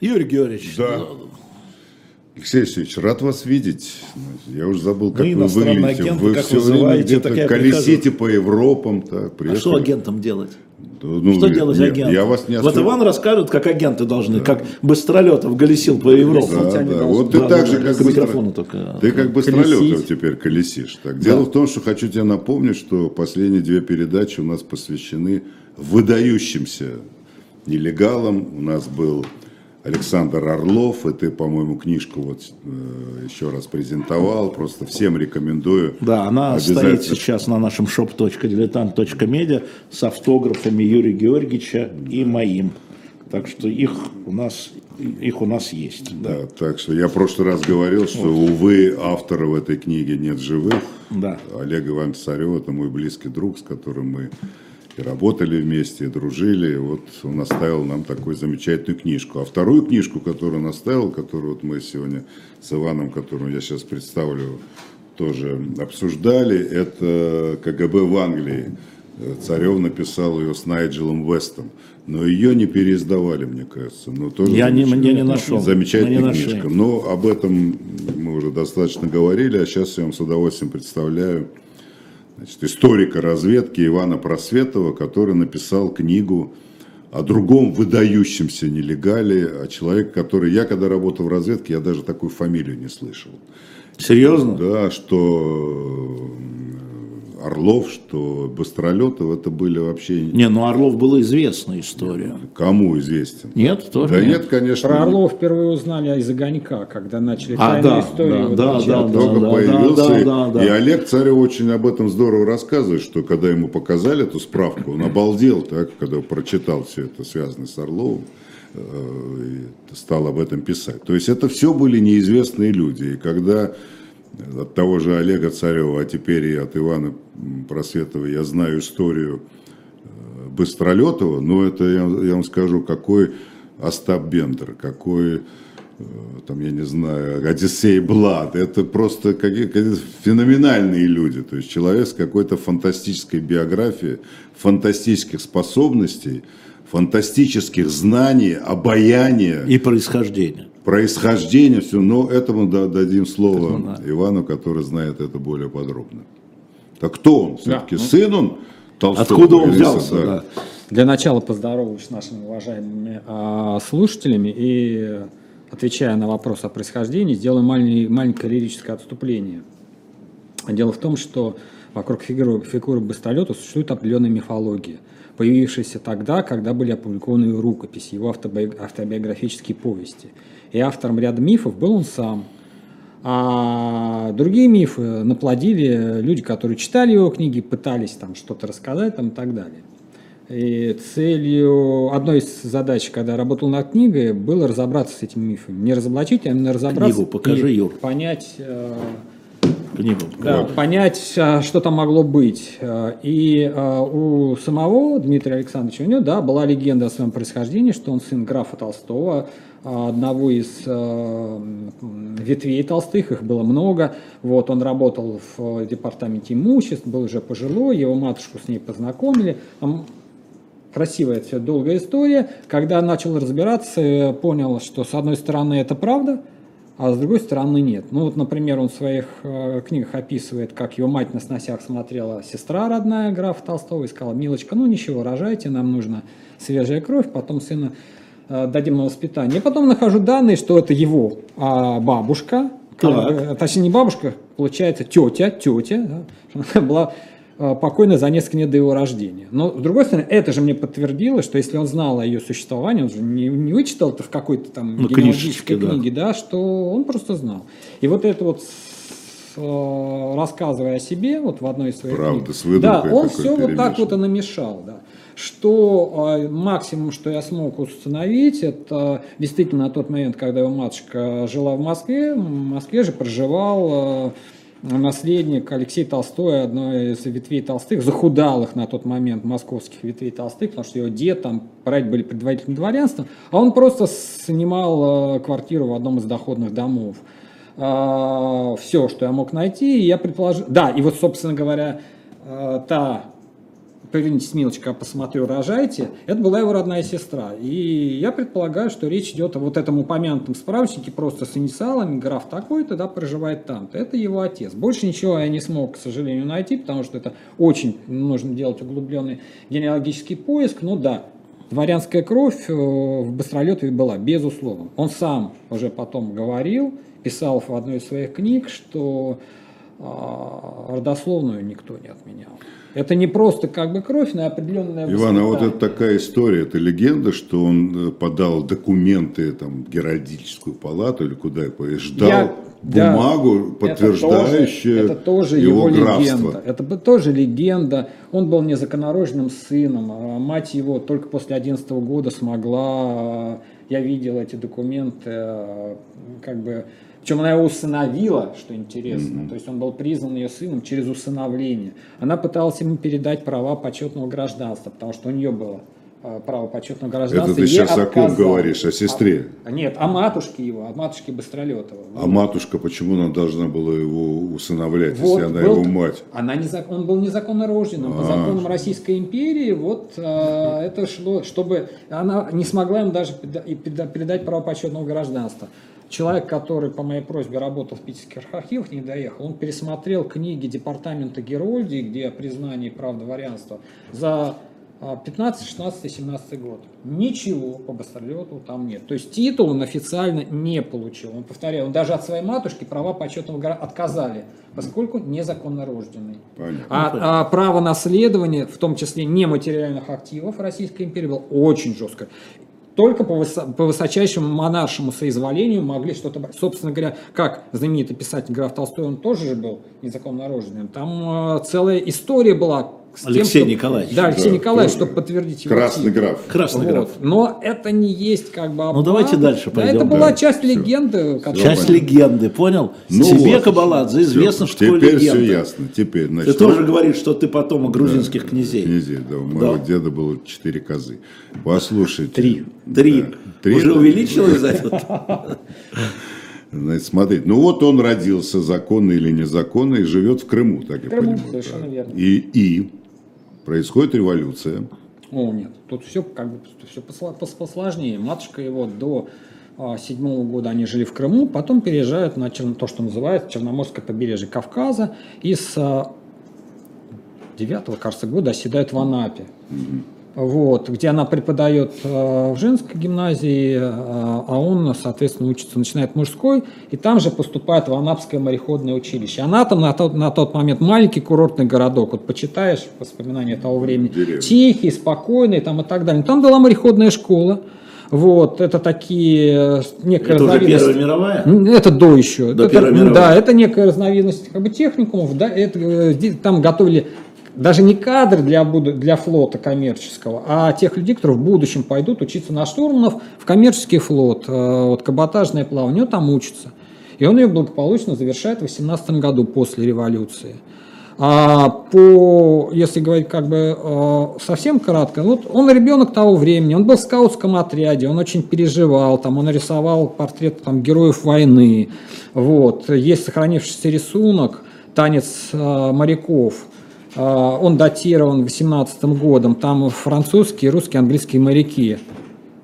Юрий Георгиевич, Да. ну, Алексей Алексеевич, рад вас видеть. Я уже забыл, как Мы вы выглядите. агенты, вы как все время где-то так я колесите по Европам. Так, а что агентам делать? Да, ну, Что нет, делать агентам? Я вас не Вот осуждаю. Иван расскажет, как агенты должны, как Быстролетов колесил по Европе. Да, да. должны- Вот ты Да, так да, же, да, как к быстро- микрофону только. Ты как быстролетов Колесить. теперь колесишь. Так. Дело в том, что хочу тебе напомнить, что последние две передачи у нас посвящены выдающимся нелегалам. У нас был Александр Орлов, и ты, по-моему, книжку вот э, еще раз презентовал. Просто всем рекомендую. Да, она стоит сейчас на нашем shop.diletant.media с автографами Юрия Георгиевича и моим. Так что их у нас, их у нас есть. Да. Да, так что я в прошлый раз говорил, что, увы, автора в этой книге нет живых. Да. Олег Иванович Царев, это мой близкий друг, с которым мы и работали вместе, и дружили. Вот он оставил нам такую замечательную книжку. А вторую книжку, которую он оставил, которую вот мы сегодня с Иваном, которую я сейчас представлю, тоже обсуждали, это КГБ в Англии. Царев написал ее с Найджелом Вестом. Но ее не переиздавали, мне кажется. Но тоже Я не- я не нашел. Замечательная не нашли. книжка. Но об этом мы уже достаточно говорили, а сейчас я вам с удовольствием представляю значит, историка разведки Ивана Просветова, который написал книгу о другом выдающемся нелегале, о человеке, который... Я когда работал в разведке, я даже такую фамилию не слышал. Серьезно? Да, что Орлов, что Быстролетов, это были вообще... Не, ну Орлов была известная история. Кому известен? Нет, тоже Да нет. нет, конечно. Про Орлов впервые узнали из огонька, когда начали А, тайную да, историю. да, вот да, начать. да, только да, появился. да, и- да, да. И Олег Царев очень об этом здорово рассказывает, что когда ему показали эту справку, он обалдел, так, когда прочитал все это, связанное с Орловым, э, и стал об этом писать. То есть это все были неизвестные люди. И когда от того же Олега Царева, а теперь и от Ивана Просветова я знаю историю э, Быстролетова, но это я, я вам скажу, какой Остап Бендер, какой э, там, я не знаю, Одиссей Блад, это просто какие- какие-то феноменальные люди, то есть человек с какой-то фантастической биографией, фантастических способностей, фантастических знаний, обаяния, И происхождение. все, но этому да- дадим слово Этому да. Ивану, который знает это более подробно. Так кто он? Все-таки ну. сын он Толстого? Откуда он взялся? да? да. Для начала поздороваюсь с нашими уважаемыми а, слушателями и, отвечая на вопрос о происхождении, сделаю малень- маленькое лирическое отступление. Дело в том, что вокруг фигуры, фигуры Бастолета существует определенная мифология, появившаяся тогда, когда были опубликованы его рукописи, его автоби- автобиографические повести. И автором ряда мифов был он сам. А другие мифы наплодили люди, которые читали его книги, пытались там что-то рассказать там, и так далее. И целью, одной из задач, когда я работал над книгой, было разобраться с этими мифами. Не разоблачить, а именно разобраться Книгу покажи, и Юр. понять, э, Книгу. да, понять, а, что там могло быть. А, И а, у самого Дмитрия Александровича, у него, да, была легенда о своем происхождении, что он сын графа Толстого, одного из ветвей Толстых, их было много. Вот, он работал в департаменте имуществ, был уже пожилой, его матушку с ней познакомили. Красивая все долгая история. Когда начал разбираться, э, понял, что с одной стороны это правда, а с другой стороны нет. Ну вот, например, он в своих э, книгах описывает, как его мать на сносях смотрела сестра родная графа Толстого и сказала, Милочка, ну ничего, рожайте, нам нужна свежая кровь, потом сына э, дадим на воспитание. И потом нахожу данные, что это его а, бабушка, э, точнее не бабушка, получается тетя, тетя, да, она была э, покойна за несколько лет до его рождения. Но, с другой стороны, это же мне подтвердило, что если он знал о ее существовании, он же не, не вычитал это в какой-то там Ну, генеалогической да. книге, да, что он просто знал. И вот это вот, э, рассказывая о себе, вот в одной из своих Правда, книг, с да, он все вот так перемешан. вот и намешал, да. Что э, максимум, что я смог установить, это действительно на тот момент, когда его матушка жила в Москве, в Москве же проживал э, наследник Алексей Толстой, одной из ветвей Толстых, захудалых на тот момент московских ветвей Толстых, потому что его дед, там, прадед были предводителями дворянства, а он просто снимал э, квартиру в одном из доходных домов. все, что я мог найти, я предположил... Да, и вот, собственно говоря, э, та повернитесь, милочка, посмотрю, рожайте, это была его родная сестра. И я предполагаю, что речь идет о вот этом упомянутом справочнике просто с инициалами, граф такой-то, да, проживает там-то. Это его отец. Больше ничего я не смог, к сожалению, найти, потому что это очень нужно делать углубленный генеалогический поиск. Ну да, дворянская кровь э, в Быстролетове была, безусловно. Он сам уже потом говорил, писал в одной из своих книг, что родословную никто не отменял. Это не просто как бы кровь, но определенная Иван, а вот это такая история, это легенда, что он э, подал документы там, в Геральдическую палату или куда и ждал Я- да, бумагу, подтверждающую это тоже, это тоже его, его, графство. легенда. Это тоже легенда. Он был незаконороженным сыном. а Мать его только после 11 года смогла. а, Я видел эти документы, а, как бы. Причем она его усыновила, что интересно. То есть он был признан ее сыном через усыновление. Она пыталась ему передать права почетного гражданства, потому что у нее было а, право почетного гражданства. Это ты ей сейчас о ком говоришь? О сестре? А- нет, о матушке его, о матушке Быстролетова. А матушка, почему она должна была его усыновлять, Вот, если она был- его мать? Она незак- он был незаконно рожденным. По А. законам Российской империи вот а, это шло, чтобы она не смогла им даже передать право почетного гражданства. Человек, который по моей просьбе работал в питерских архивах, не доехал, он пересмотрел книги департамента Герольдии, где о признании прав дворянства, за а, 15, 16, 17 год. Ничего по Быстролетову там нет. То есть титул он официально не получил. Он, повторяю, он даже от своей матушки права почетного гора отказали, поскольку незаконно рожденный. Понятно. А, а право наследования, в том числе нематериальных активов Российской империи, было очень жесткое. Только по, высо- по высочайшему монаршему соизволению могли что-то брать. Собственно говоря, как знаменитый писатель граф Толстой, он тоже же был незаконно рожденным. Там э, целая история была. С тем, Алексей чтоб- Николаевич. Да, Алексей Да, Николаевич, чтобы подтвердить его Красный титул. граф. Красный Вот. граф. Но это не есть как бы обман. давайте дальше Да, пойдем. это была Да, часть всё. легенды. которая- Часть понятно. легенды, понял? Ну Тебе, вот. Кабаладзе, известно, Всё, что такое Теперь все легенда. ясно. Теперь, Ты значит, тоже говоришь, что ты потомок грузинских Да, князей. Князей, да. У моего Да. деда было четыре козы. Послушайте. Три. Да. Три. Три, Уже да. увеличилось за это? Значит, смотрите, ну вот он родился, законно или незаконно, и живет в Крыму, так я Крыму, понимаю. совершенно да. верно. И, и происходит революция. О, нет, тут все как бы все посложнее. Матушка его до а, седьмого года они жили в Крыму, потом переезжают на Черно- то, что называется Черноморское побережье Кавказа, и с а, девятого, кажется, года оседают в Анапе. Вот, где она преподает э, в женской гимназии, э, а он, соответственно, учится, начинает мужской, и там же поступает в Анапское мореходное училище. Она там на тот, на тот момент маленький курортный городок, вот почитаешь воспоминания того времени, Деревня. тихий, спокойный там и так далее. Там была мореходная школа, вот, это такие, э, некая Это уже разновидность- Первая мировая? Это до еще. До это, Первой мировой. Да, это некая разновидность как бы техникумов. Да, это, там готовили даже не кадры для, для флота коммерческого, а тех людей, которые в будущем пойдут учиться на штурманов в коммерческий флот, э, вот каботажное плавание, он там учится. И он ее благополучно завершает в 18 году после революции. А по, если говорить как бы э, совсем кратко, вот он ребенок того времени, он был в скаутском отряде, он очень переживал, там, он рисовал портрет там, героев войны, вот, есть сохранившийся рисунок, танец э, моряков, он датирован 18 годом, там французские, русские, английские моряки,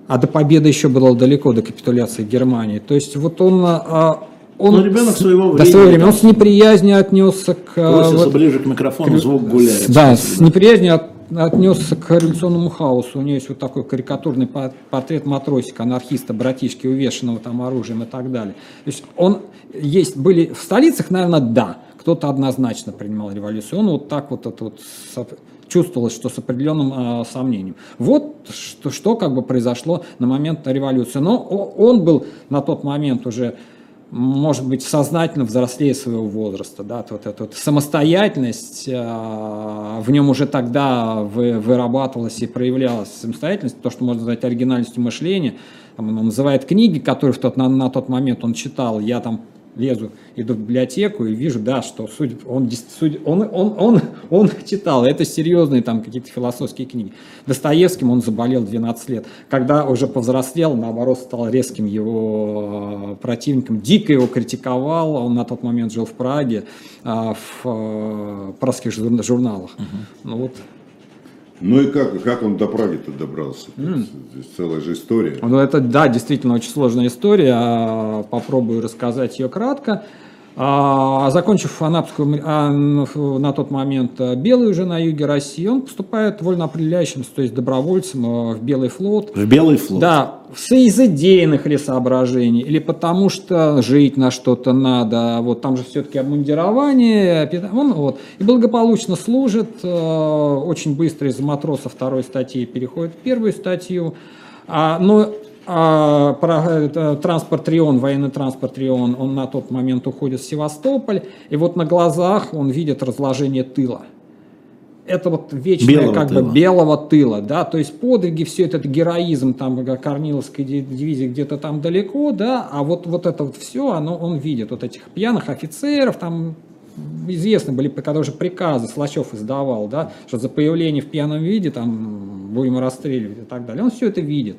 а до победы еще было далеко, до капитуляции Германии, то есть вот он... э, он ребенок своего до своего времени, времени, он с неприязнью отнесся к... э, Бросился вот- ближе к микрофону, звук гуляет. да, с неприязнью от- отнесся к революционному хаосу. У нее есть вот такой карикатурный по- портрет матросика, анархиста, братишки, увешанного там оружием и так далее. То есть он есть, были в столицах, наверное, да, кто-то однозначно принимал революцию. Он вот так вот это вот чувствовалось, что с определенным а, сомнением. Вот что, что как бы произошло на момент революции. Но он был на тот момент уже может быть, сознательно взрослее своего возраста, да, вот эта вот самостоятельность, а, в нем уже тогда вы- вырабатывалась и проявлялась самостоятельность, то, что можно назвать оригинальностью мышления, Там он называет книги, которые в тот, на, на тот момент он читал, я там лезу, иду в библиотеку и вижу, да, что судя, он, судя- он, он, он, он читал, это серьезные там какие-то философские книги. Достоевским он заболел 12 лет. Когда уже повзрослел, наоборот, стал резким его э, противником, дико его критиковал, он на тот момент жил в Праге, а, в э, пражских жур- журналах. Ну вот, Ну и как, как он до Праги-то добрался? Mm. Здесь целая же история. Ну это, да, действительно очень сложная история. Попробую рассказать ее кратко. А, закончив Анапскую, а, на тот момент э, Белый уже на юге России, он поступает вольно определяющим, то есть добровольцем э, в Белый флот. В Белый флот? Да, из идейных ли соображений, или потому что жить на что-то надо, вот там же все-таки обмундирование, он вот, и благополучно служит, э, очень быстро из матроса второй статьи переходит в первую статью, а, но а, про, транспорт Рион, военный транспорт Рион, он на тот момент уходит в Севастополь, и вот на глазах он видит разложение тыла. Это вот вечное белого как тыла. бы белого тыла, да, то есть подвиги, все это, это героизм там Корниловской дивизии где-то там далеко, да, а вот, вот это вот все, оно, он видит, вот этих пьяных офицеров, там известны были, когда уже приказы Слащев издавал, да, что за появление в пьяном виде там будем расстреливать и так далее, он все это видит.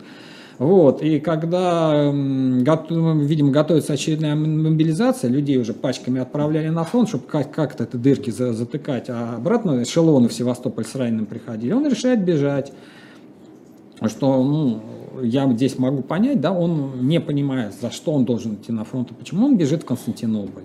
Вот, и когда, видимо, готовится очередная мобилизация, людей уже пачками отправляли на фронт, чтобы как-то эти дырки затыкать, а обратно эшелоны в Севастополь с раненым приходили, он решает бежать. Что, ну, я здесь могу понять, да, он не понимает, за что он должен идти на фронт, и почему он бежит в Константинополь.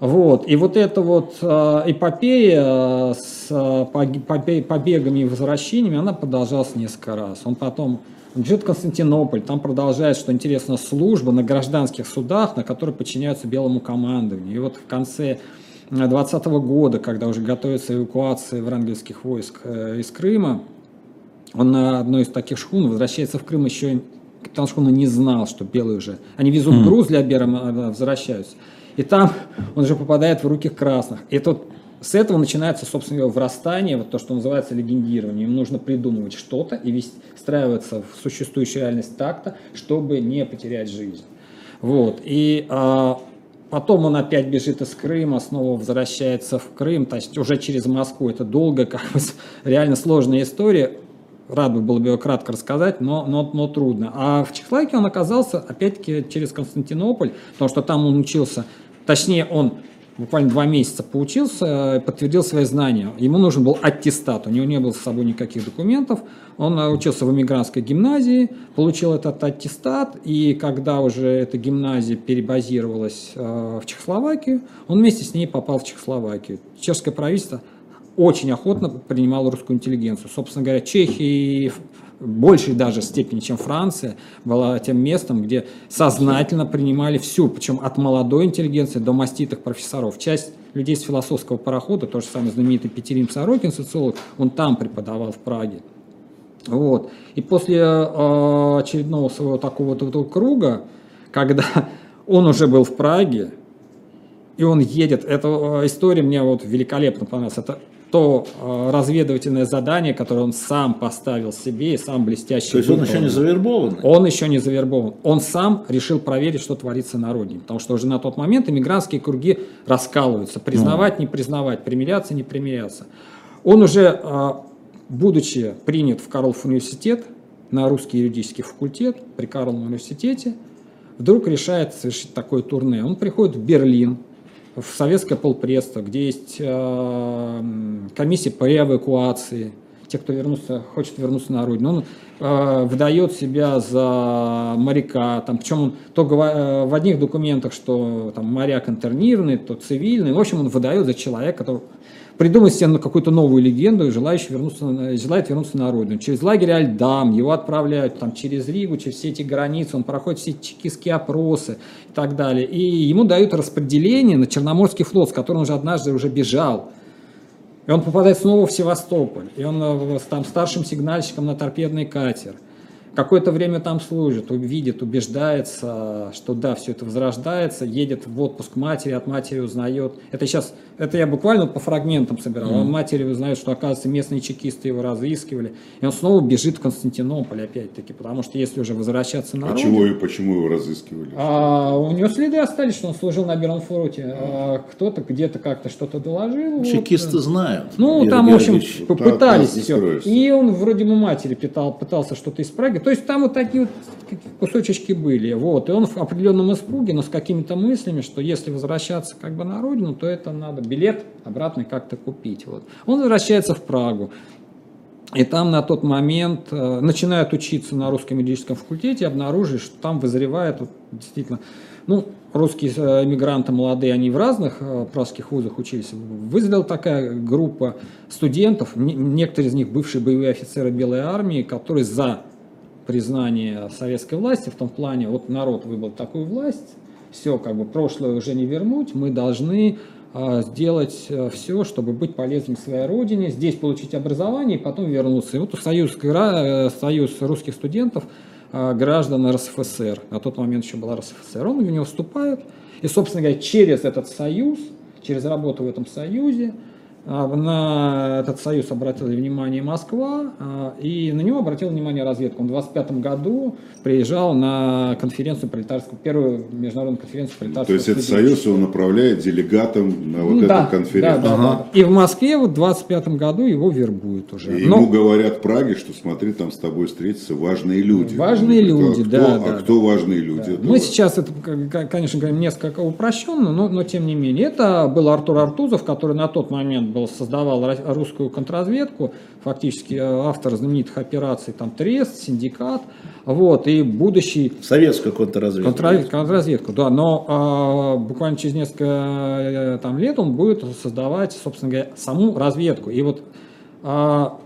Вот. И вот эта вот э, эпопея с э, побегами и возвращениями, она продолжалась несколько раз. Он потом Бежит Константинополь, там продолжает, что интересно, служба на гражданских судах, на которые подчиняются белому командованию. И вот в конце 2020 года, когда уже готовится эвакуация врангельских войск э, из Крыма, он на одной из таких шхун возвращается в Крым еще капитан шхуна не знал, что белые уже. Они везут mm. груз для Бера, э, возвращаются. И там он уже попадает в руки красных. И тут с этого начинается, собственно говоря, врастание, вот то, что называется легендирование. Им нужно придумывать что-то и встраиваться в существующую реальность так-то, чтобы не потерять жизнь. Вот. И а, потом он опять бежит из Крыма, снова возвращается в Крым, то есть уже через Москву. Это долго, как бы реально сложная история. Рад бы было бы ее кратко рассказать, но, но, но трудно. А в Чехословакии он оказался, опять-таки, через Константинополь, потому что там он учился, точнее, он буквально два месяца поучился, подтвердил свои знания. Ему нужен был аттестат, у него не было с собой никаких документов. Он учился в эмигрантской гимназии, получил этот аттестат, и когда уже эта гимназия перебазировалась э, в Чехословакию, он вместе с ней попал в Чехословакию. Чешское правительство очень охотно принимало русскую интеллигенцию. Собственно говоря, Чехия большей даже степени, чем Франция, была тем местом, где сознательно принимали всю, причем от молодой интеллигенции до маститых профессоров. Часть людей с философского парохода, тот же самый знаменитый Петерим Сорокин, социолог, он там преподавал в Праге. Вот. И после э, очередного своего такого вот круга, когда он уже был в Праге, и он едет, эта э, история мне вот великолепно понравилась. Это то э, разведывательное задание, которое он сам поставил себе и сам блестяще То есть выполнил. он еще не завербован? Он еще не завербован. Он сам решил проверить, что творится на родине. Потому что уже на тот момент иммигрантские круги раскалываются. Признавать, не признавать, примиряться, не примиряться. Он уже, э, будучи принят в Карлов университет, на русский юридический факультет при Карловом университете, вдруг решает совершить такое турне. Он приходит в Берлин, в советское полпредство, где есть э, комиссия по эвакуации, те, кто вернулся, хочет вернуться на родину, он э, выдает себя за моряка, там, причем он то э, в одних документах, что там моряк интернированный, то цивильный, в общем, он выдает за человека, который придумать себе какую-то новую легенду, желающий вернуться, желает вернуться на родину. Через лагерь Альдам его отправляют там, через Ригу, через все эти границы, он проходит все чекистские опросы и так далее. И ему дают распределение на Черноморский флот, с которым он уже однажды уже бежал. И он попадает снова в Севастополь. И он э, там старшим сигнальщиком на торпедный катер – какое-то время там служит, увидит, убеждается, что да, все это возрождается, едет в отпуск матери, от матери узнает. Это сейчас, это я буквально по фрагментам собирал. Mm-hmm. Он матери узнает, что, оказывается, местные чекисты его разыскивали. И он снова бежит в Константинополь, опять-таки, потому что если уже возвращаться на а почему, родину, почему его разыскивали? А, у него следы остались, что он служил на Белом флоте. Mm-hmm. А, кто-то где-то как-то что-то доложил. Чекисты вот. знают. Ну, там, в общем, попытались все. И он вроде бы матери питал, пытался что-то исправить. То есть там вот такие вот кусочки были. Вот. И он в определенном испуге, но с какими-то мыслями, что если возвращаться как бы на родину, то это надо билет обратно как-то купить. Вот. Он возвращается в Прагу. И там на тот момент э, начинают учиться на русском юридическом факультете, обнаружили, что там вызревает вот, действительно, ну, русские эмигранты молодые, они в разных э, вузах учились. Вызрела такая группа студентов, не- некоторые из них бывшие боевые офицеры Белой армии, которые за признание советской власти в том плане, вот народ выбрал такую власть, все, как бы прошлое уже не вернуть, мы должны а, сделать все, чтобы быть полезным своей родине, здесь получить образование и потом вернуться. И вот Союз, э, Союз русских студентов, а, граждан РСФСР, на тот момент еще была РСФСР, он в него вступает, и, собственно говоря, через этот союз, через работу в этом союзе, На этот союз обратила внимание Москва, а, и на него обратил внимание разведка. Он в 25 году приезжал на конференцию пролетарского, первую международную конференцию То пролетарского есть этот союз его направляет делегатом на вот Ну эту да, конференцию. да, да, да. И в Москве вот в 25 году его вербуют уже. И Но- ему говорят в Праге, что смотри, там с тобой встретятся важные люди. Важные говорит, люди, а да, кто, да, А кто важные люди? Это Мы вот. сейчас это, конечно, говорим несколько упрощенно, но, но тем не менее. Это был Артур Артузов, который на тот момент был, создавал русскую контрразведку, фактически э, автор знаменитых операций, там, Трест, Синдикат, вот, и будущий Советская контрразведка. Контрразведку, контрразведку, да, но а, буквально через несколько э, там, лет он будет создавать, собственно говоря, саму разведку. И вот а,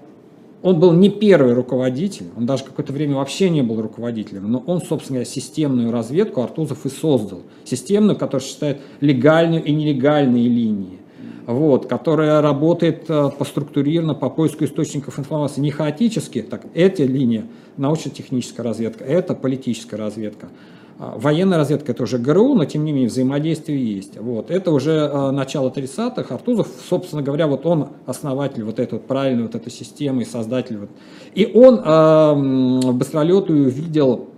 он был не первый руководитель, он даже какое-то время вообще не был руководителем, но он, собственно говоря, системную разведку Артузов и создал. Системную, которая считает легальную и нелегальные линии. Вот, которая работает э, по структурированно, по поиску источников информации, не хаотически, так, эти линии научно-техническая разведка, это политическая разведка. А, Военная разведка это уже ГРУ, но тем не менее взаимодействие есть. Вот. Это уже э, начало 30-х. Артузов, собственно говоря, вот он основатель вот этой вот правильной вот этой системы и создатель. Вот. И он э, Быстролету увидел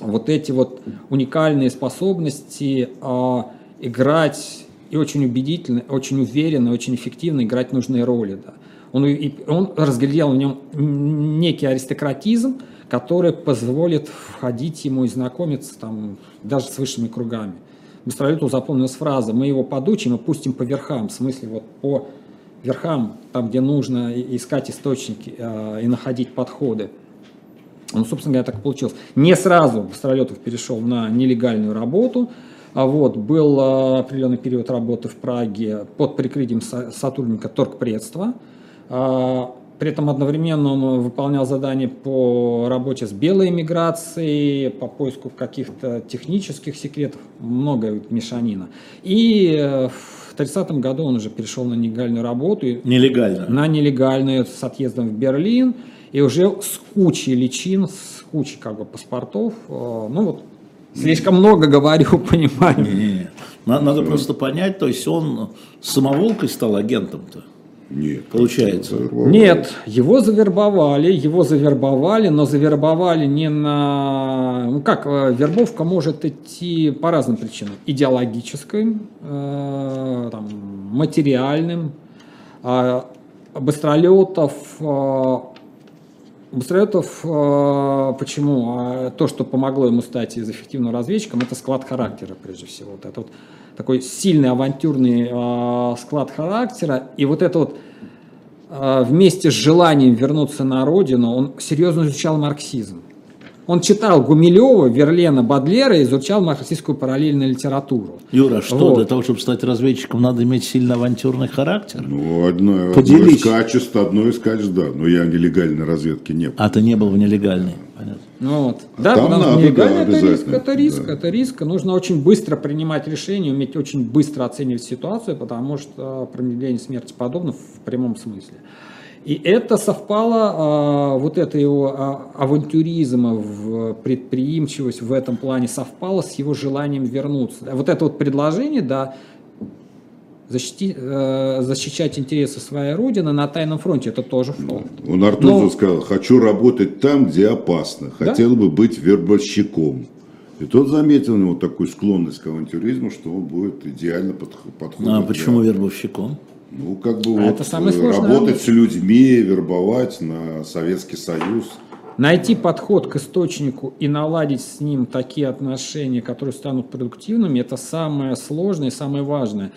вот эти вот уникальные способности а, играть и очень убедительно, очень уверенно, очень эффективно играть нужные роли. Да. Он, и- он разглядел в нем некий аристократизм, который позволит входить ему и знакомиться там, даже с высшими кругами. Быстролету запомнилась фраза «мы его подучим и пустим по верхам», в смысле вот по верхам, там, где нужно искать источники а, и находить подходы. Ну, собственно говоря, так и получилось. Не сразу Быстролетов перешел на нелегальную работу. А вот, был а, определенный период работы в Праге под прикрытием со- сотрудника торгпредства. А, При этом одновременно он выполнял задания по работе с белой эмиграцией, по поиску каких-то технических секретов, много мешанина. И э, в 30 году он уже перешел на нелегальную работу. Нелегально. на нелегальную с отъездом в Берлин и уже с кучей личин, с кучей как бы паспортов. э, Ну вот, слишком много говорю, понимаю. Не-не-не. На- Надо просто понять, то есть он самоволкой стал агентом-то. Нет. Получается. Нет, его завербовали, его завербовали, но завербовали не на... Ну как, э, вербовка может идти по разным причинам. Идеологической, э, там, материальным. А Быстролетов... э, Быстролетов, э, почему? А То, что помогло ему стать из эффективным разведчиком, это склад характера, прежде всего. Вот это вот такой сильный авантюрный э, склад характера. И вот это вот вместе с желанием вернуться на родину, он серьезно изучал марксизм. Он читал Гумилева, Верлена, Бадлера и изучал марксистскую параллельную литературу.Юра, что Вот. для того, чтобы стать разведчиком, надо иметь сильно авантюрный характер? Ну, одно, одно из Поделись. качеств, одно из качеств, да. Но я нелегальной разведки не был. А ты не был в нелегальной. Понятно. Ну Вот. Да, там надо, нелегально да, это риск, это риск, да. это риск. Нужно очень быстро принимать решения, уметь очень быстро оценивать ситуацию, потому что промедление смерти подобно в прямом смысле. И это совпало, а, вот это его а, авантюризма, в предприимчивость в этом плане совпало с его желанием вернуться. Вот это вот предложение, да, защити- э, защищать интересы своей родины на тайном фронте, это тоже фронт. Он Артузов Но- сказал, хочу работать там, где опасно. Да? Хотел бы быть вербовщиком. И тот заметил у него такую склонность к авантюризму, что он будет идеально подх- подходить. А для- почему вербовщиком? Ну, как бы А вот э, работать работа. с людьми, вербовать на Советский Союз. Найти подход к источнику и наладить с ним такие отношения, которые станут продуктивными, это самое сложное и самое важное.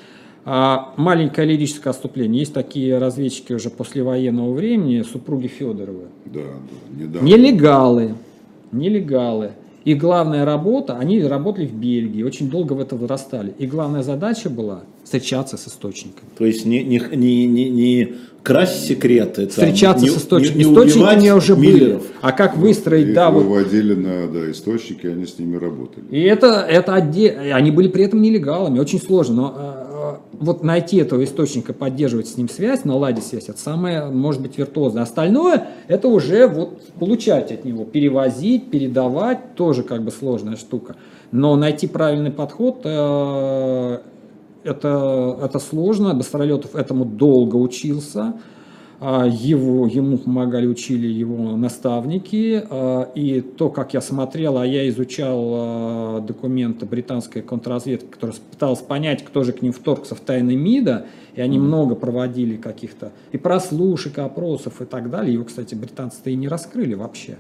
А маленькое лирическое отступление. Есть такие разведчики уже послевоенного времени, супруги Федоровы. Да, да, недавно. Нелегалы. Нелегалы. И главная работа, они работали в Бельгии, очень долго в это вырастали. И главная задача была встречаться с источниками. То есть не, не, не, не, не красть секреты. там, Встречаться не- с источниками. не- не Источники у меня уже были. Миллеров. А как выстроить, Их да, вот выводили на да, источники, они с ними работали. И это, это отде- Они были при этом нелегалами, очень сложно. Но э, э, вот найти этого источника, поддерживать с ним связь, наладить связь, это самое, может быть, виртуозное. Остальное, это уже вот получать от него, перевозить, передавать, тоже как бы сложная штука. Но найти правильный подход, э, это, это сложно. Быстролетов этому долго учился. А, Его, ему помогали, учили его наставники. А, И то, как я смотрел, а я изучал а, документы британской контрразведки, которая пыталась понять, кто же к ним вторгся в тайны МИДа, и они много проводили каких-то и прослушек, и опросов и так далее. Его, кстати, британцы-то и не раскрыли вообще.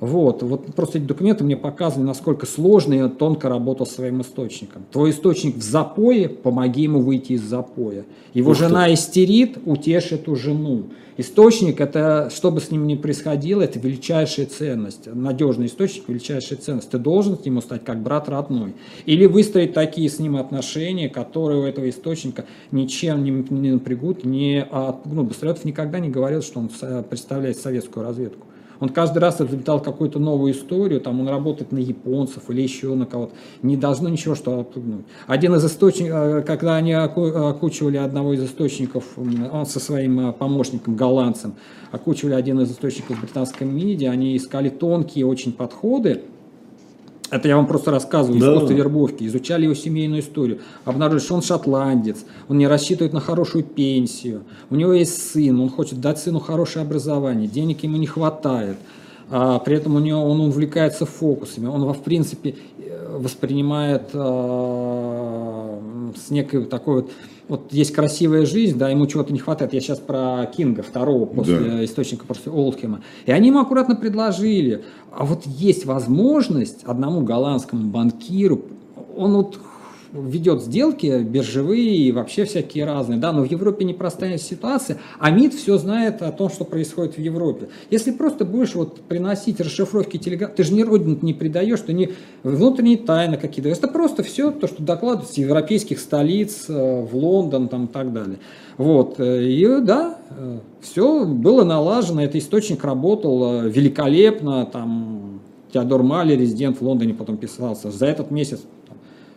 Вот, вот просто эти документы мне показывали, насколько сложно и тонко работал своим источником. Твой источник в запое, помоги ему выйти из запоя. Его Ух ты. жена истерит, утешь эту жену. Источник, это, что бы с ним ни происходило, это величайшая ценность. Надежный источник – величайшая ценность. Ты должен к нему стать как брат родной. Или выстроить такие с ним отношения, которые у этого источника ничем не, не напрягут, не отпугнут. Быстролетов никогда не говорил, что он представляет советскую разведку. Он каждый раз изобретал какую-то новую историю, там он работает на японцев или еще на кого-то. Не должно ничего что отпугнуть. Один из источников, когда они оку- окучивали одного из источников, он со своим э, помощником, голландцем, окучивали один из источников в британском МИДе, они искали тонкие очень подходы, это я вам просто рассказываю, Да. искусство вербовки. Изучали его семейную историю. Обнаружили, что он шотландец, он не рассчитывает на хорошую пенсию. У него есть сын, он хочет дать сыну хорошее образование, денег ему не хватает. А при этом у него он увлекается фокусами. Он, в принципе, э, воспринимает э, с некой такой вот вот есть красивая жизнь, да, ему чего-то не хватает. Я сейчас про Кинга, второго после Да. источника после Олдхема. И они ему аккуратно предложили, а вот есть возможность одному голландскому банкиру, он вот ведет сделки биржевые и вообще всякие разные, да, но в Европе непростая ситуация, а МИД все знает о том, что происходит в Европе. Если просто будешь вот приносить расшифровки телеграмм, ты же ни родину не предаешь, ты не внутренние тайны какие-то, это просто все то, что докладывают с европейских столиц, э, в Лондон там и так далее. Вот, э, и да, все было налажено, этот источник работал э, великолепно, там Теодор Мали, резидент в Лондоне, потом писался, за этот месяц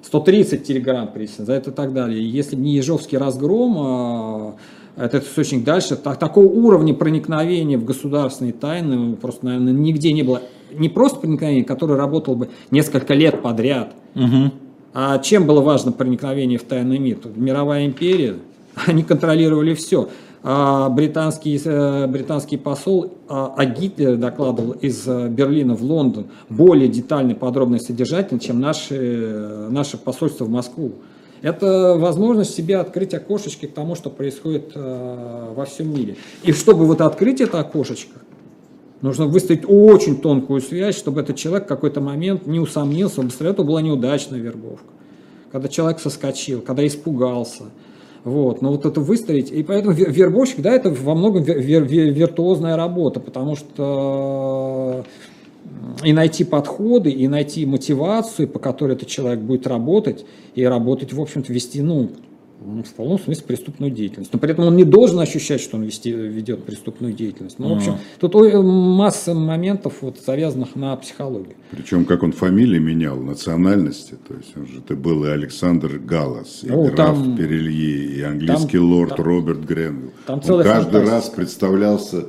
130 телеграмм прислано, за это и так далее. Если не Ежовский разгром, а, этот источник дальше, так, такого уровня проникновения в государственные тайны просто, наверное, нигде не было. Не просто проникновение, которое работало бы несколько лет подряд, а чем было важно проникновение в тайный мир? Тут Мировая империя, они контролировали все. А британский, э, британский посол а, а Гитлер докладывал из э, Берлина в Лондон более детально, подробно и содержательно, чем наши, э, наше посольство в Москву. Это возможность себе открыть окошечки к тому, что происходит во всем мире. И чтобы вот открыть это окошечко, Нужно выставить очень тонкую связь, чтобы этот человек в какой-то момент не усомнился. Быстрее это была неудачная вербовка. Когда человек соскочил, когда испугался. Вот, но вот это выставить, и поэтому вер- вербовщик, да, это во многом вир- вир- вир- виртуозная работа, потому что и найти подходы, и найти мотивацию, по которой этот человек будет работать, и работать, в общем-то, вести, ну, в полном смысле преступную деятельность. Но при этом он не должен ощущать, что он вести, ведет преступную деятельность. Ну, в общем, тут ой, масса моментов, вот, завязанных на психологию. Причем, как он фамилии менял, национальности. То есть, он же ты был и Александр Галлас, и О, граф там- Перелье, и английский там- лорд там- Роберт Гренвилл. там Он каждый фантастика. раз представлялся,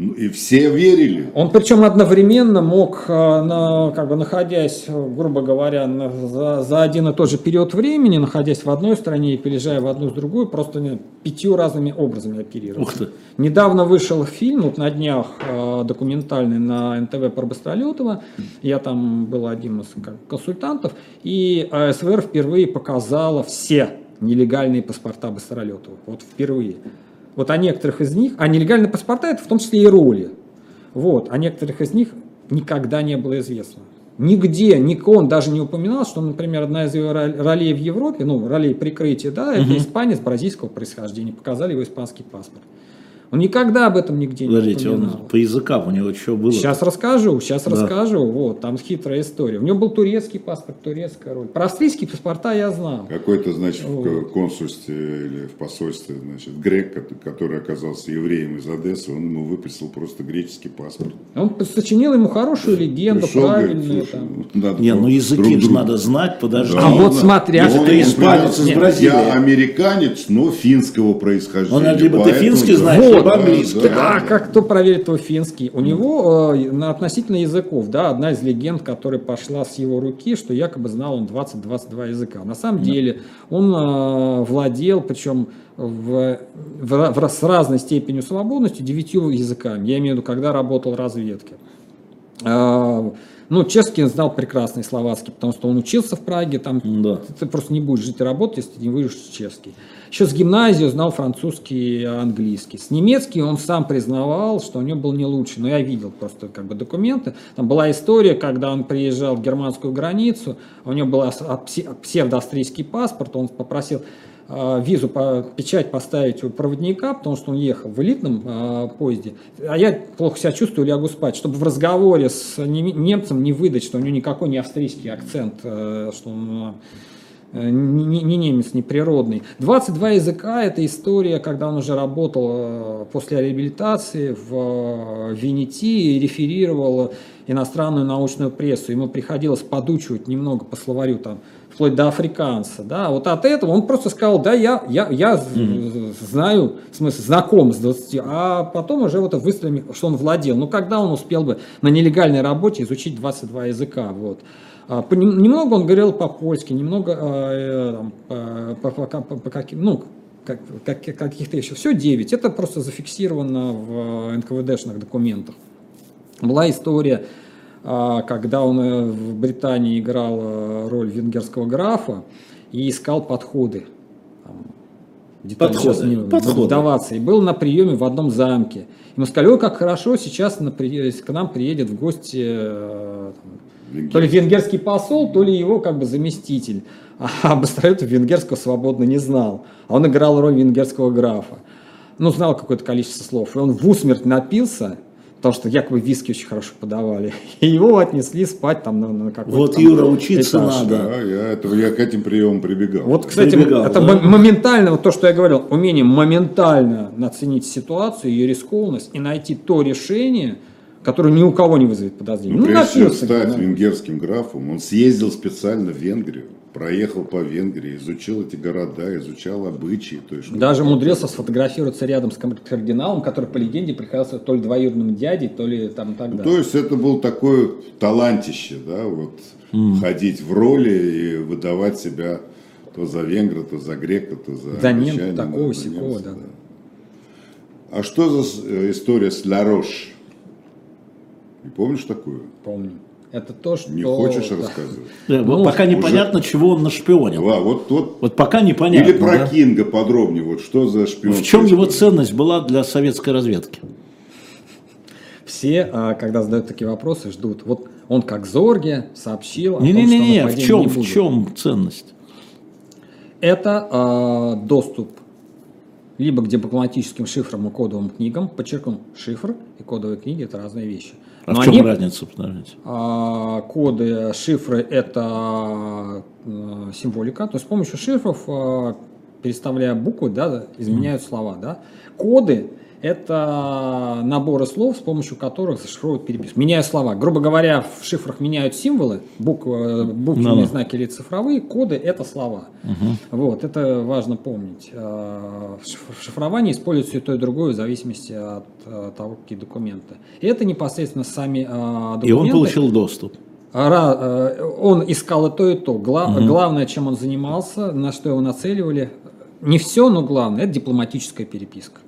и все верили. Он причем одновременно мог, э, на, как бы находясь, грубо говоря, на- за, за один и тот же период времени, находясь в одной стране и переезжая в одну с другую, просто не, пятью разными образами оперировать. Ух ты. Недавно вышел фильм, вот на днях э, документальный на НТВ про Быстролетова. Я там был одним из как, консультантов. И э, СВР впервые показала все нелегальные паспорта Быстролетова. Вот впервые. Вот о некоторых из них, а нелегальные паспорта это в том числе и роли. Вот, о некоторых из них никогда не было известно. Нигде, никто он даже не упоминал, что, например, одна из его ролей в Европе, ну, ролей прикрытия, да, это испанец бразильского происхождения, показали его испанский паспорт. Он никогда об этом нигде Подождите, не упоминал. он по языкам у него что было? Сейчас расскажу, сейчас Да. расскажу. Вот, там хитрая история. У него был турецкий паспорт, турецкая роль. Про австрийские паспорта я знал. Какой-то, значит, в консульстве или в посольстве, значит, грек, ко- который оказался евреем из Одессы, он ему выписал просто греческий паспорт. Он сочинил ему хорошую легенду, Пришел, говорит, правильную. слушай, там. ну, надо Не, ну друг языки же другу. надо знать, подожди. Да. А вот он- смотря, что ты испанец из Бразилии. Я американец, но финского происхождения. Он либо ты финский да. знаешь, Английский. Да, А как кто проверит твой финский? У него э, на относительно языков, да, одна из легенд, которая пошла с его руки, что якобы знал он 20-22 языка. На самом деле он э, владел, причем в, в в с разной степенью свободности, девятью языками. Я имею в виду, когда работал в разведке. А, Ну, чешский знал прекрасный словацкий, потому что он учился в Праге, там Да. ты просто не будешь жить и работать, если ты не выучишь чешский. Еще с гимназии знал французский и английский. С немецкий он сам признавал, что у него был не лучший, но я видел просто как бы документы. Там была история, когда он приезжал в германскую границу, у него был а- псевдоавстрийский паспорт, он попросил э, визу, печать поставить у проводника, потому что он ехал в элитном э, поезде. А я плохо себя чувствую, лягу спать, чтобы в разговоре с немцем не выдать, что у него никакой не австрийский акцент, э, что он не, не- не немец, не природный. 22 языка – это история, когда он уже работал э, после реабилитации в э, Венети и реферировал иностранную научную прессу. Ему приходилось подучивать немного по словарю там, вплоть до африканца. Да? Вот от этого он просто сказал, да, я, я, я знаю, в смысле, знаком с 20, а потом уже вот выстрелами, что он владел. Ну, когда он успел бы на нелегальной работе изучить 22 языка, вот. А, Немного он говорил по-польски, немного э, там, по, по- по- по- каким- ну, как, как- каких-то еще. Все 9. Это просто зафиксировано в НКВДшных документах. Была история, а, когда он э, в Британии играл э, роль венгерского графа и искал подходы. Детали Подходы, не подходы. вдаваться. И был на приеме в одном замке. Ему сказали, ой, как хорошо, сейчас на при- к нам приедет в гости там, то ли венгерский посол, то ли его как бы заместитель. А Бастроетов венгерского свободно не знал. А он играл роль венгерского графа. Ну, знал какое-то количество слов. И он в усмерть напился, потому что якобы виски очень хорошо подавали. И его отнесли спать там на, на какой-то Вот, там Юра, учиться этаж. надо. Да, я, этого, я к этим приемам прибегал. Вот, кстати, Прибегал, это да? мо- моментально, вот то, что я говорил, умение моментально наценить ситуацию, ее рискованность и найти то решение, которое ни у кого не вызовет подозрений. Ну, прежде чем стать да. венгерским графом, он съездил специально в Венгрию, проехал по Венгрии, изучил эти города, изучал обычаи. То есть, Даже умудрился сфотографироваться рядом с кардиналом, который по легенде приходился то ли двоюродным дядей, то ли там так Ну, далее. То есть это был такое талантище, да, вот ходить в роли и выдавать себя то за венгра, то за грека, то за За англичанина, такого, сякого, немца, да. А что за э, история с Ларош? Не помнишь такую? Помню. Это то, что... Не хочешь да. рассказывать? Да, Ну, пока уже- непонятно, чего он нашпионил. Ва, вот, вот Вот пока непонятно. Или про да? Кинга подробнее, вот что за шпион. В чем его ценность была для советской разведки? Все, а, когда задают такие вопросы, ждут. Вот он как Зорге сообщил о том, Не-не-не, что в нападения чем, не в чем ценность? Это а, доступ либо к дипломатическим шифрам и кодовым книгам, подчеркну, шифр и кодовые книги – это разные вещи. А Но в чем они- разница, подождите? А, коды, шифры – это э, символика. То есть с помощью шифров, э, переставляя буквы, да, изменяют слова. Да. Коды – это наборы слов, с помощью которых зашифровывают переписку. Меняя слова. Грубо говоря, в шифрах меняют символы, буквы, буквенные Ну-ну. знаки или цифровые, коды – это слова. Вот, это важно помнить. Э, В шиф- в шифровании используется и то, и другое в зависимости от э, того, какие документы. И это непосредственно сами э, документы. И он получил доступ. Э, он искал и то, и то. Гла- Главное, чем он занимался, на что его нацеливали, не все, но главное, это дипломатическая переписка.